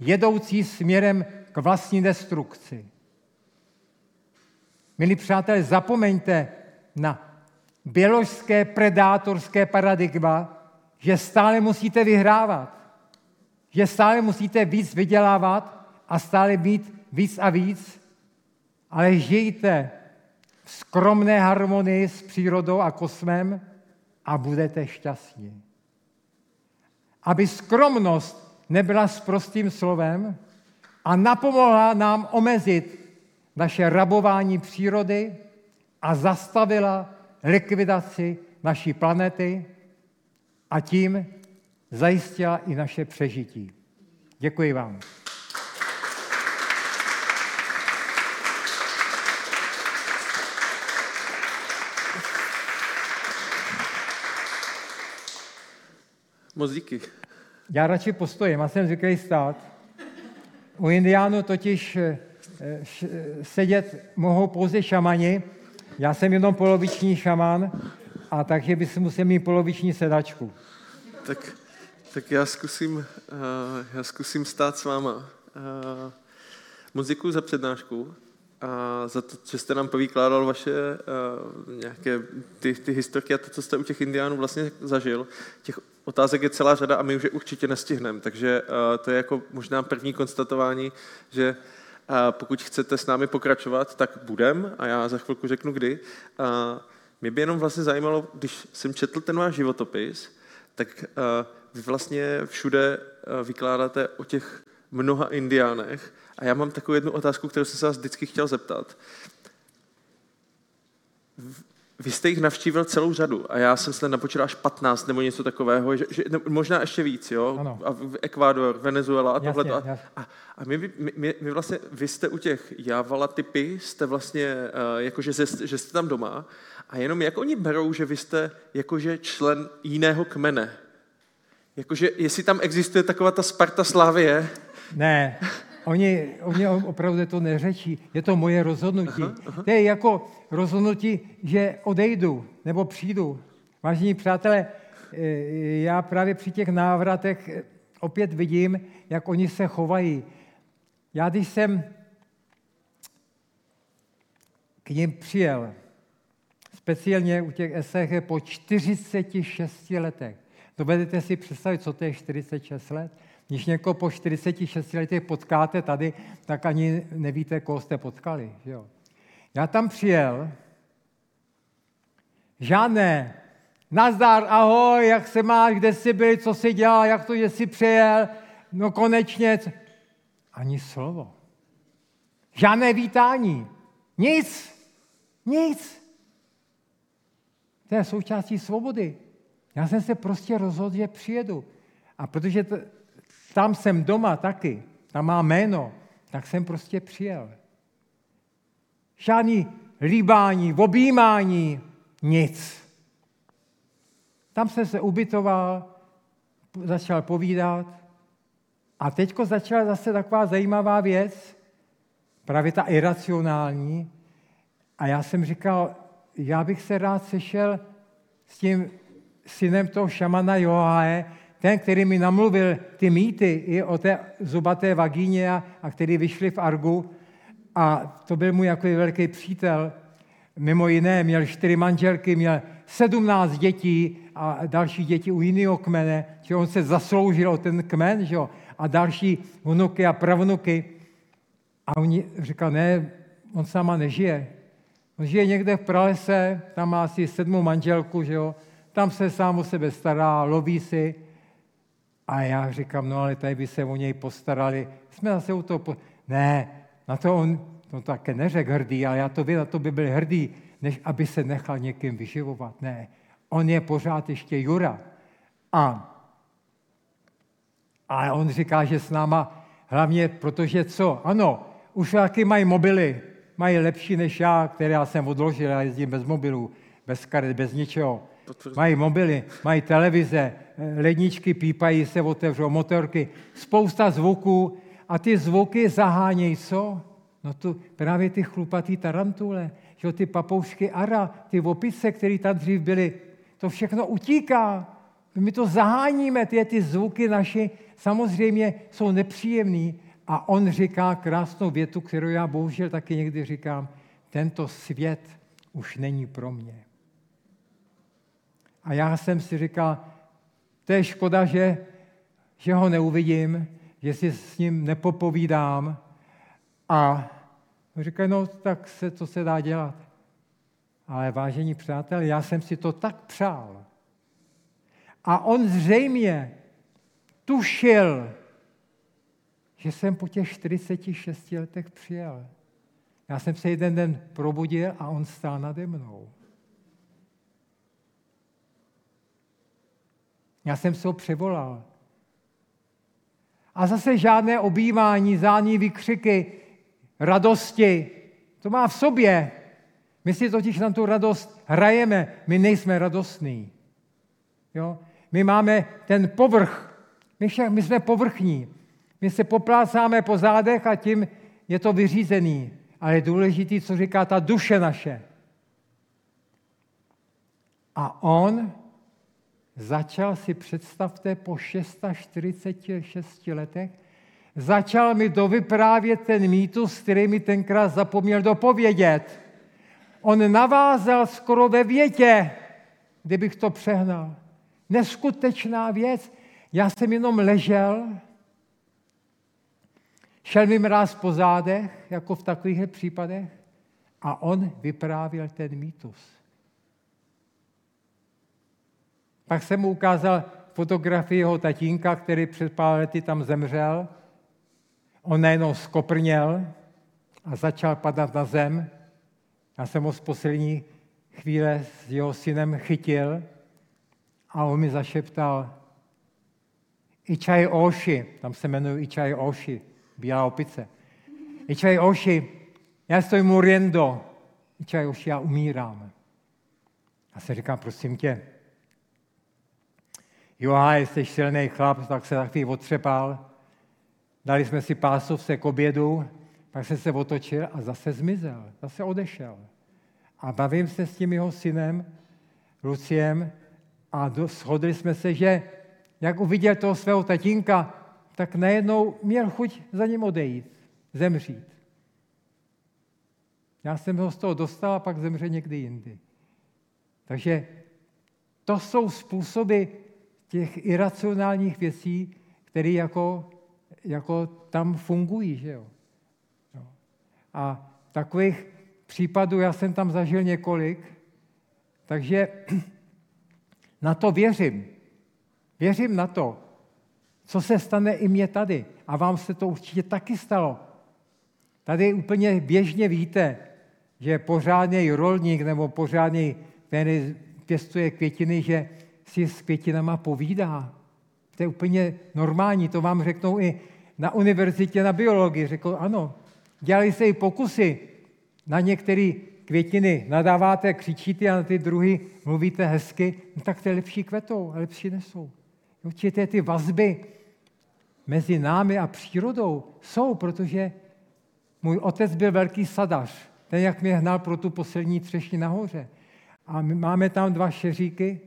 jedoucí směrem k vlastní destrukci. Milí přátelé, zapomeňte na běložské predátorské paradigma, že stále musíte vyhrávat, že stále musíte víc vydělávat a stále být víc a víc, ale žijte v skromné harmonii s přírodou a kosmem a budete šťastní. Aby skromnost nebyla s prostým slovem a napomohla nám omezit naše rabování přírody a zastavila likvidaci naší planety a tím zajistila i naše přežití. Děkuji vám. Moc díky. Já radši postojím, já jsem zvyklý stát. U indiánů totiž eh, sedět mohou pouze šamani. Já jsem jenom poloviční šaman, a takže bys musel mít poloviční sedačku. Tak, tak já, zkusím, uh, já zkusím stát s váma. Moc děkuji za přednášku. a za to, že jste nám povykládal vaše nějaké ty, ty historky a to, co jste u těch indiánů vlastně zažil. Těch otázek je celá řada a my už je určitě nestihneme, takže to je jako možná první konstatování, že pokud chcete s námi pokračovat, tak budem a já za chvilku řeknu kdy. Mě by jenom vlastně zajímalo, když jsem četl ten váš životopis, tak uh, vy vlastně všude uh, vykládáte o těch mnoha indiánech a já mám takovou jednu otázku, kterou jsem se vás vždycky chtěl zeptat. Vy jste jich navštívil celou řadu a já jsem se napočítal až 15 nebo něco takového, že, že, ne, možná ještě víc, jo? Ano. A Ekvádor, Venezuela a tohle. A, a, a my, my, my, vlastně, vy jste u těch Javala typy, jste vlastně, uh, jakože že, že jste tam doma a jenom jak oni berou, že vy jste jakože člen jiného kmene. Jakože jestli tam existuje taková ta Sparta Slávie, Ne, oni, oni opravdu to neřečí. Je to moje rozhodnutí. To je jako rozhodnutí, že odejdu nebo přijdu. Vážení přátelé, eh, já právě při těch návratech eh, opět vidím, jak oni se chovají. Já když jsem k ním přijel, speciálně u těch SH po 46 letech. Dovedete si představit, co to je 46 let? Když někoho po 46 letech potkáte tady, tak ani nevíte, koho jste potkali. Že jo? Já tam přijel, žádné, nazdar, ahoj, jak se máš, kde jsi byl, co jsi dělal, jak to, že jsi přijel, no konečně. Ani slovo. Žádné vítání. Nic. Nic. To je součástí svobody. Já jsem se prostě rozhodl, že přijedu. A protože to, tam jsem doma taky, tam má jméno, tak jsem prostě přijel. Žádný líbání, objímání, nic. Tam jsem se ubytoval, začal povídat a teďko začala zase taková zajímavá věc, právě ta iracionální. A já jsem říkal, já bych se rád sešel s tím synem toho šamana Johae, ten, který mi namluvil ty mýty i o té zubaté vagíně a, a který vyšli v Argu. A to byl můj jako velký přítel. Mimo jiné měl čtyři manželky, měl sedmnáct dětí a další děti u jiného kmene, že on se zasloužil o ten kmen, že jo? a další vnuky a pravnuky. A on říkal, ne, on sama nežije. On žije někde v pralese, tam má asi sedmou manželku, že jo? tam se sám o sebe stará, loví si. A já říkám, no ale tady by se o něj postarali. Jsme zase u toho, po... ne, na to on to také neřekl hrdý, ale já to vím, na to by byl hrdý, než aby se nechal někým vyživovat. Ne, on je pořád ještě Jura. A, a on říká, že s náma, hlavně protože co? Ano, už taky mají mobily, mají lepší než já, které já jsem odložil, já jezdím bez mobilů, bez karet, bez ničeho. Mají mobily, mají televize, ledničky pípají, se otevřou motorky, spousta zvuků a ty zvuky zahánějí co? No tu, právě ty chlupatý tarantule, že ty papoušky ara, ty opice, které tam dřív byly, to všechno utíká. My to zaháníme, ty, ty zvuky naše samozřejmě jsou nepříjemný. A on říká krásnou větu, kterou já bohužel taky někdy říkám, tento svět už není pro mě. A já jsem si říkal, to je škoda, že, že ho neuvidím, že si s ním nepopovídám. A říkal, no tak se, co se dá dělat. Ale vážení přátelé, já jsem si to tak přál. A on zřejmě tušil, že jsem po těch 46 letech přijel. Já jsem se jeden den probudil a on stál nade mnou. Já jsem se ho převolal. A zase žádné obývání, zání výkřiky, radosti. To má v sobě. My si totiž na tu radost hrajeme. My nejsme radostní. Jo? My máme ten povrch. My, však, my jsme povrchní. My se poplácáme po zádech a tím je to vyřízený. Ale je důležité, co říká ta duše naše. A on začal si představte po 646 letech, začal mi dovyprávět ten mýtus, který mi tenkrát zapomněl dopovědět. On navázal skoro ve větě, kdybych to přehnal. Neskutečná věc. Já jsem jenom ležel, šel mi mráz po zádech, jako v takových případech, a on vyprávěl ten mýtus. Pak jsem mu ukázal fotografii jeho tatínka, který před pár lety tam zemřel. On najednou skoprněl a začal padat na zem. Já jsem ho z poslední chvíle s jeho synem chytil a on mi zašeptal Ičaj Oši, tam se jmenuji Ičaj Oši, bílá opice. Ičaj Oši, já stojím muriendo. Ičaj Oši, já umírám. Já se říkám, prosím tě, Joha, jsi silný chlap, tak se takový otřepal. Dali jsme si pásovce k obědu, pak se se otočil a zase zmizel, zase odešel. A bavím se s tím jeho synem, Luciem, a shodli jsme se, že jak uviděl toho svého tatínka, tak najednou měl chuť za ním odejít, zemřít. Já jsem ho z toho dostal a pak zemře někdy jindy. Takže to jsou způsoby těch iracionálních věcí, které jako, jako tam fungují. Že jo? No. A takových případů já jsem tam zažil několik, takže na to věřím. Věřím na to, co se stane i mně tady. A vám se to určitě taky stalo. Tady úplně běžně víte, že pořádný rolník nebo pořádný, který pěstuje květiny, že si s květinama povídá. To je úplně normální, to vám řeknou i na univerzitě na biologii. Řekl, ano, dělali se i pokusy. Na některé květiny nadáváte, křičíte a na ty druhy mluvíte hezky, no tak ty lepší kvetou a lepší nesou. Určitě ty vazby mezi námi a přírodou jsou, protože můj otec byl velký sadař. Ten, jak mě hnal pro tu poslední třešni nahoře. A my máme tam dva šeříky,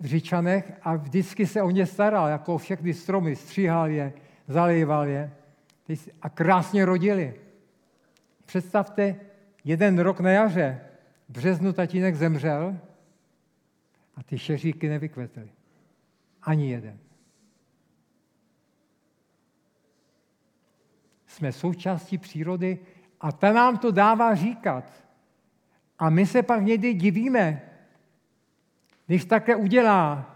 v Říčanech a vždycky se o ně staral, jako všechny stromy, stříhal je, zalejval je a krásně rodili. Představte, jeden rok na jaře, v březnu tatínek zemřel a ty šeříky nevykvetly. Ani jeden. Jsme součástí přírody a ta nám to dává říkat. A my se pak někdy divíme, když také udělá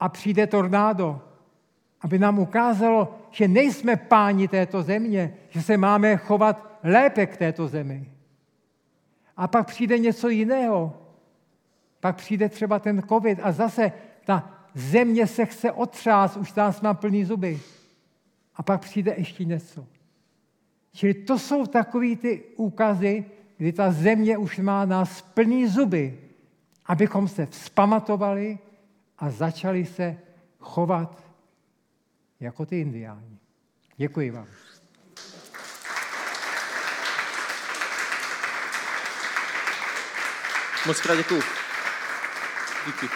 a přijde tornádo, aby nám ukázalo, že nejsme páni této země, že se máme chovat lépe k této zemi. A pak přijde něco jiného. Pak přijde třeba ten covid a zase ta země se chce otřás, už nás má plný zuby. A pak přijde ještě něco. Čili to jsou takové ty úkazy, kdy ta země už má nás plný zuby abychom se vzpamatovali a začali se chovat jako ty indiáni. Děkuji vám. Moc krát děkuji. Díky.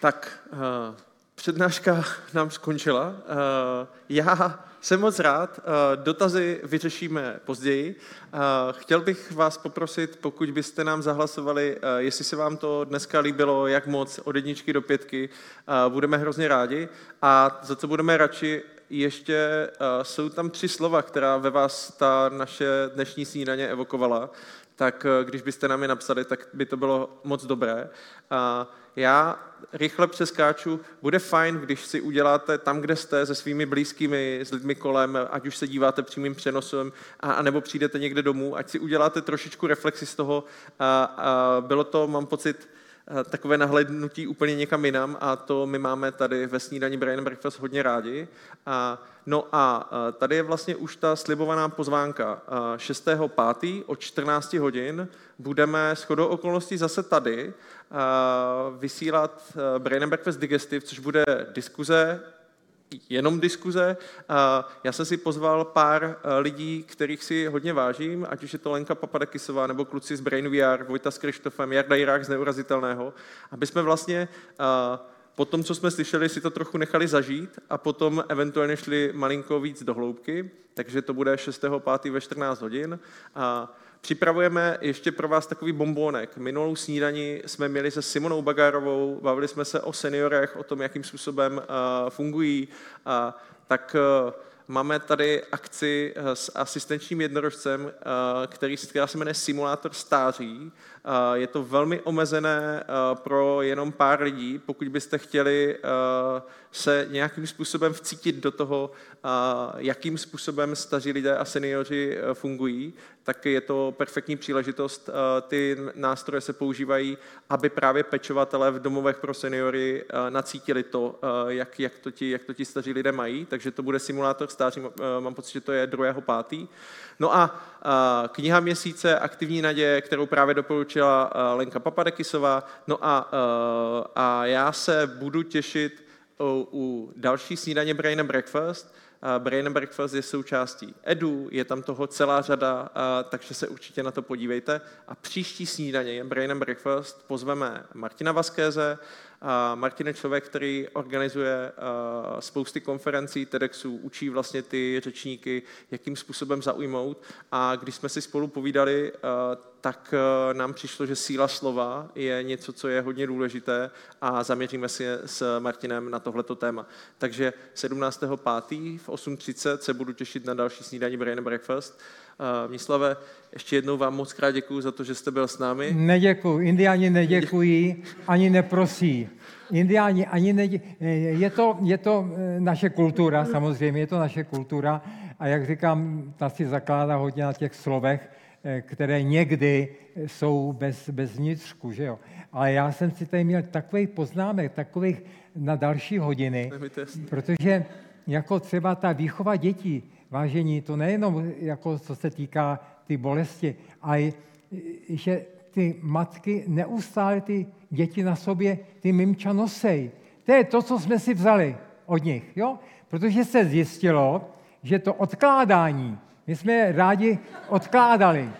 Tak, uh, přednáška nám skončila. Uh, já jsem moc rád, eh, dotazy vyřešíme později. Eh, chtěl bych vás poprosit, pokud byste nám zahlasovali, eh, jestli se vám to dneska líbilo, jak moc, od jedničky do pětky, budeme hrozně rádi. A za co budeme radši, ještě jsou tam tři slova, která ve vás ta naše dnešní snídaně evokovala, tak když byste nám je napsali, tak by to bylo moc dobré. Já rychle přeskáču. Bude fajn, když si uděláte tam, kde jste, se svými blízkými, s lidmi kolem, ať už se díváte přímým přenosem, a, a nebo přijdete někde domů, ať si uděláte trošičku reflexi z toho. A, a bylo to, mám pocit, takové nahlédnutí úplně někam jinam a to my máme tady ve snídaní Brian Breakfast hodně rádi. A, no a tady je vlastně už ta slibovaná pozvánka. 6.5. od 14 hodin budeme s chodou okolností zase tady vysílat Brain Breakfast Digestive, což bude diskuze jenom diskuze. Já jsem si pozval pár lidí, kterých si hodně vážím, ať už je to Lenka Papadakisová nebo kluci z Brain VR, Vojta s Krištofem, Jarda Jirák z Neurazitelného, aby jsme vlastně potom, co jsme slyšeli, si to trochu nechali zažít a potom eventuálně šli malinko víc do hloubky, takže to bude 6.5. ve 14 hodin. A Připravujeme ještě pro vás takový bombónek. Minulou snídani jsme měli se Simonou Bagárovou, bavili jsme se o seniorech, o tom, jakým způsobem uh, fungují. Tak uh, máme tady akci s asistenčním jednorožcem, který, se jmenuje Simulátor stáří. Je to velmi omezené pro jenom pár lidí. Pokud byste chtěli se nějakým způsobem vcítit do toho, jakým způsobem staří lidé a seniori fungují, tak je to perfektní příležitost. Ty nástroje se používají, aby právě pečovatelé v domovech pro seniory nacítili to, jak, jak, to ti, jak to ti staří lidé mají. Takže to bude simulátor stáří, mám pocit, že to je 2.5. No a kniha měsíce Aktivní naděje, kterou právě doporučila Lenka Papadekisová. No a, a já se budu těšit u, u další snídaně Brain and Breakfast. Brain and Breakfast je součástí Edu, je tam toho celá řada, takže se určitě na to podívejte. A příští snídaně Brain and Breakfast pozveme Martina Vaskéze, Martin je člověk, který organizuje spousty konferencí TEDxů, učí vlastně ty řečníky, jakým způsobem zaujmout. A když jsme si spolu povídali, tak nám přišlo, že síla slova je něco, co je hodně důležité a zaměříme si s Martinem na tohleto téma. Takže 17.5. v 8.30 se budu těšit na další snídaní Brain Breakfast. Mislave, ještě jednou vám moc krát děkuji za to, že jste byl s námi. Neděkuji. Indiáni neděkují, ani neprosí. Indiáni ani nedě... Je to, je to eh, naše kultura, samozřejmě, je to naše kultura. A jak říkám, ta si zakládá hodně na těch slovech, eh, které někdy jsou bez, bez vnitřku, že jo. Ale já jsem si tady měl takových poznámek, takových na další hodiny, protože jako třeba ta výchova dětí, vážení, to nejenom jako co se týká ty bolesti, ale že ty matky neustále ty děti na sobě, ty mimča nosej. To je to, co jsme si vzali od nich, jo? Protože se zjistilo, že to odkládání, my jsme rádi odkládali,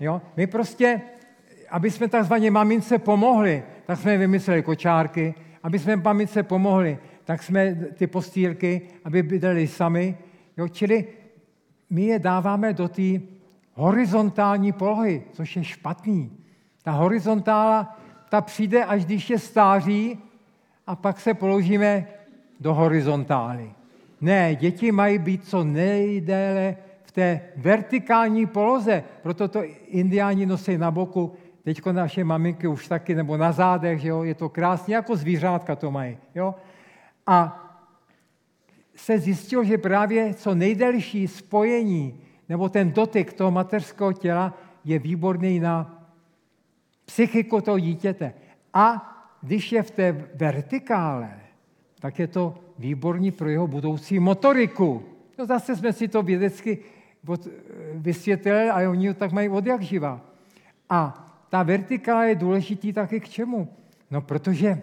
jo? My prostě, aby jsme takzvaně mamince pomohli, tak jsme vymysleli kočárky, aby jsme mamince pomohli, tak jsme ty postýlky, aby bydleli sami, jo? Čili my je dáváme do té horizontální polohy, což je špatný. Ta horizontála, ta přijde, až když je stáří a pak se položíme do horizontály. Ne, děti mají být co nejdéle té vertikální poloze, proto to indiáni nosí na boku, teď naše maminky už taky, nebo na zádech, že jo? je to krásně, jako zvířátka to mají. Jo? A se zjistilo, že právě co nejdelší spojení nebo ten dotyk toho mateřského těla je výborný na psychiku toho dítěte. A když je v té vertikále, tak je to výborný pro jeho budoucí motoriku. No zase jsme si to vědecky vysvětlili a oni to tak mají od jak živa. A ta vertikála je důležitý taky k čemu? No protože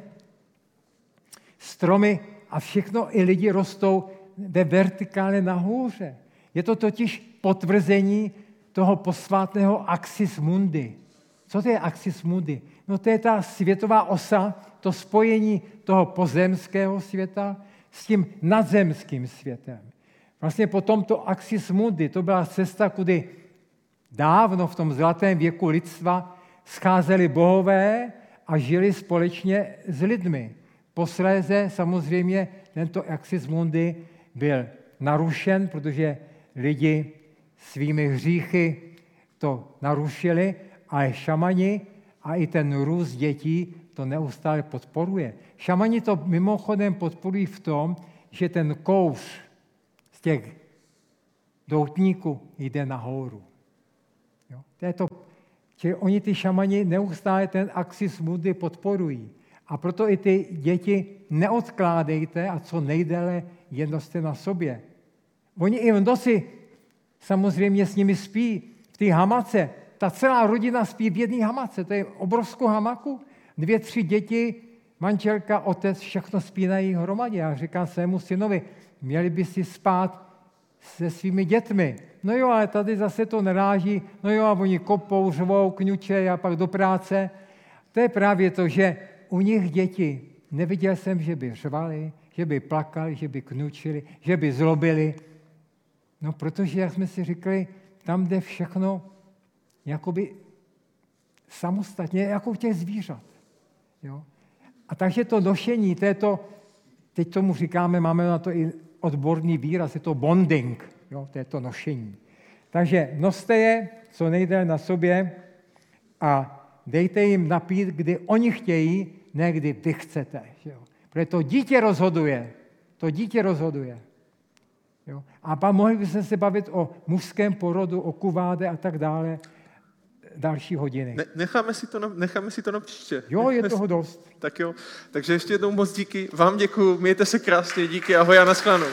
stromy a všechno i lidi rostou ve vertikále nahoře. Je to totiž potvrzení toho posvátného axis mundi. Co to je axis mundi? No to je ta světová osa, to spojení toho pozemského světa s tím nadzemským světem. Vlastně po tomto axis mundi, to byla cesta, kudy dávno v tom zlatém věku lidstva scházeli bohové a žili společně s lidmi. Posléze samozřejmě tento axis mundi byl narušen, protože lidi svými hříchy to narušili ale šamani a i ten růst dětí to neustále podporuje. Šamani to mimochodem podporují v tom, že ten kouř z těch doutníků jde nahoru. Jo? To je to, že oni ty šamani neustále ten axis mudy podporují. A proto i ty děti neodkládejte a co nejdéle jednoste na sobě. Oni i v noci samozřejmě s nimi spí v té hamace, ta celá rodina spí v jedné hamace, to je obrovskou hamaku, dvě, tři děti, manželka, otec, všechno spí na jejich hromadě. Já říkám svému synovi, měli by si spát se svými dětmi. No jo, ale tady zase to neráží, no jo, a oni kopou, řvou, kňuče a pak do práce. To je právě to, že u nich děti neviděl jsem, že by řvali, že by plakali, že by knučili, že by zlobili. No, protože, jak jsme si říkali, tam jde všechno jakoby samostatně, jako u těch zvířat. Jo? A takže to nošení této, teď tomu říkáme, máme na to i odborný výraz, je to bonding, jo? to je to nošení. Takže noste je co nejde na sobě a dejte jim napít, kdy oni chtějí, ne kdy vy chcete. Jo? Protože to dítě rozhoduje. To dítě rozhoduje. Jo? A pak mohli bychom se bavit o mužském porodu, o kuváde a tak dále další hodiny. Ne, necháme, si to na, necháme si to na příště. Jo, je toho dost. tak jo, takže ještě jednou moc díky. Vám děkuji, mějte se krásně, díky, ahoj a nashledanou.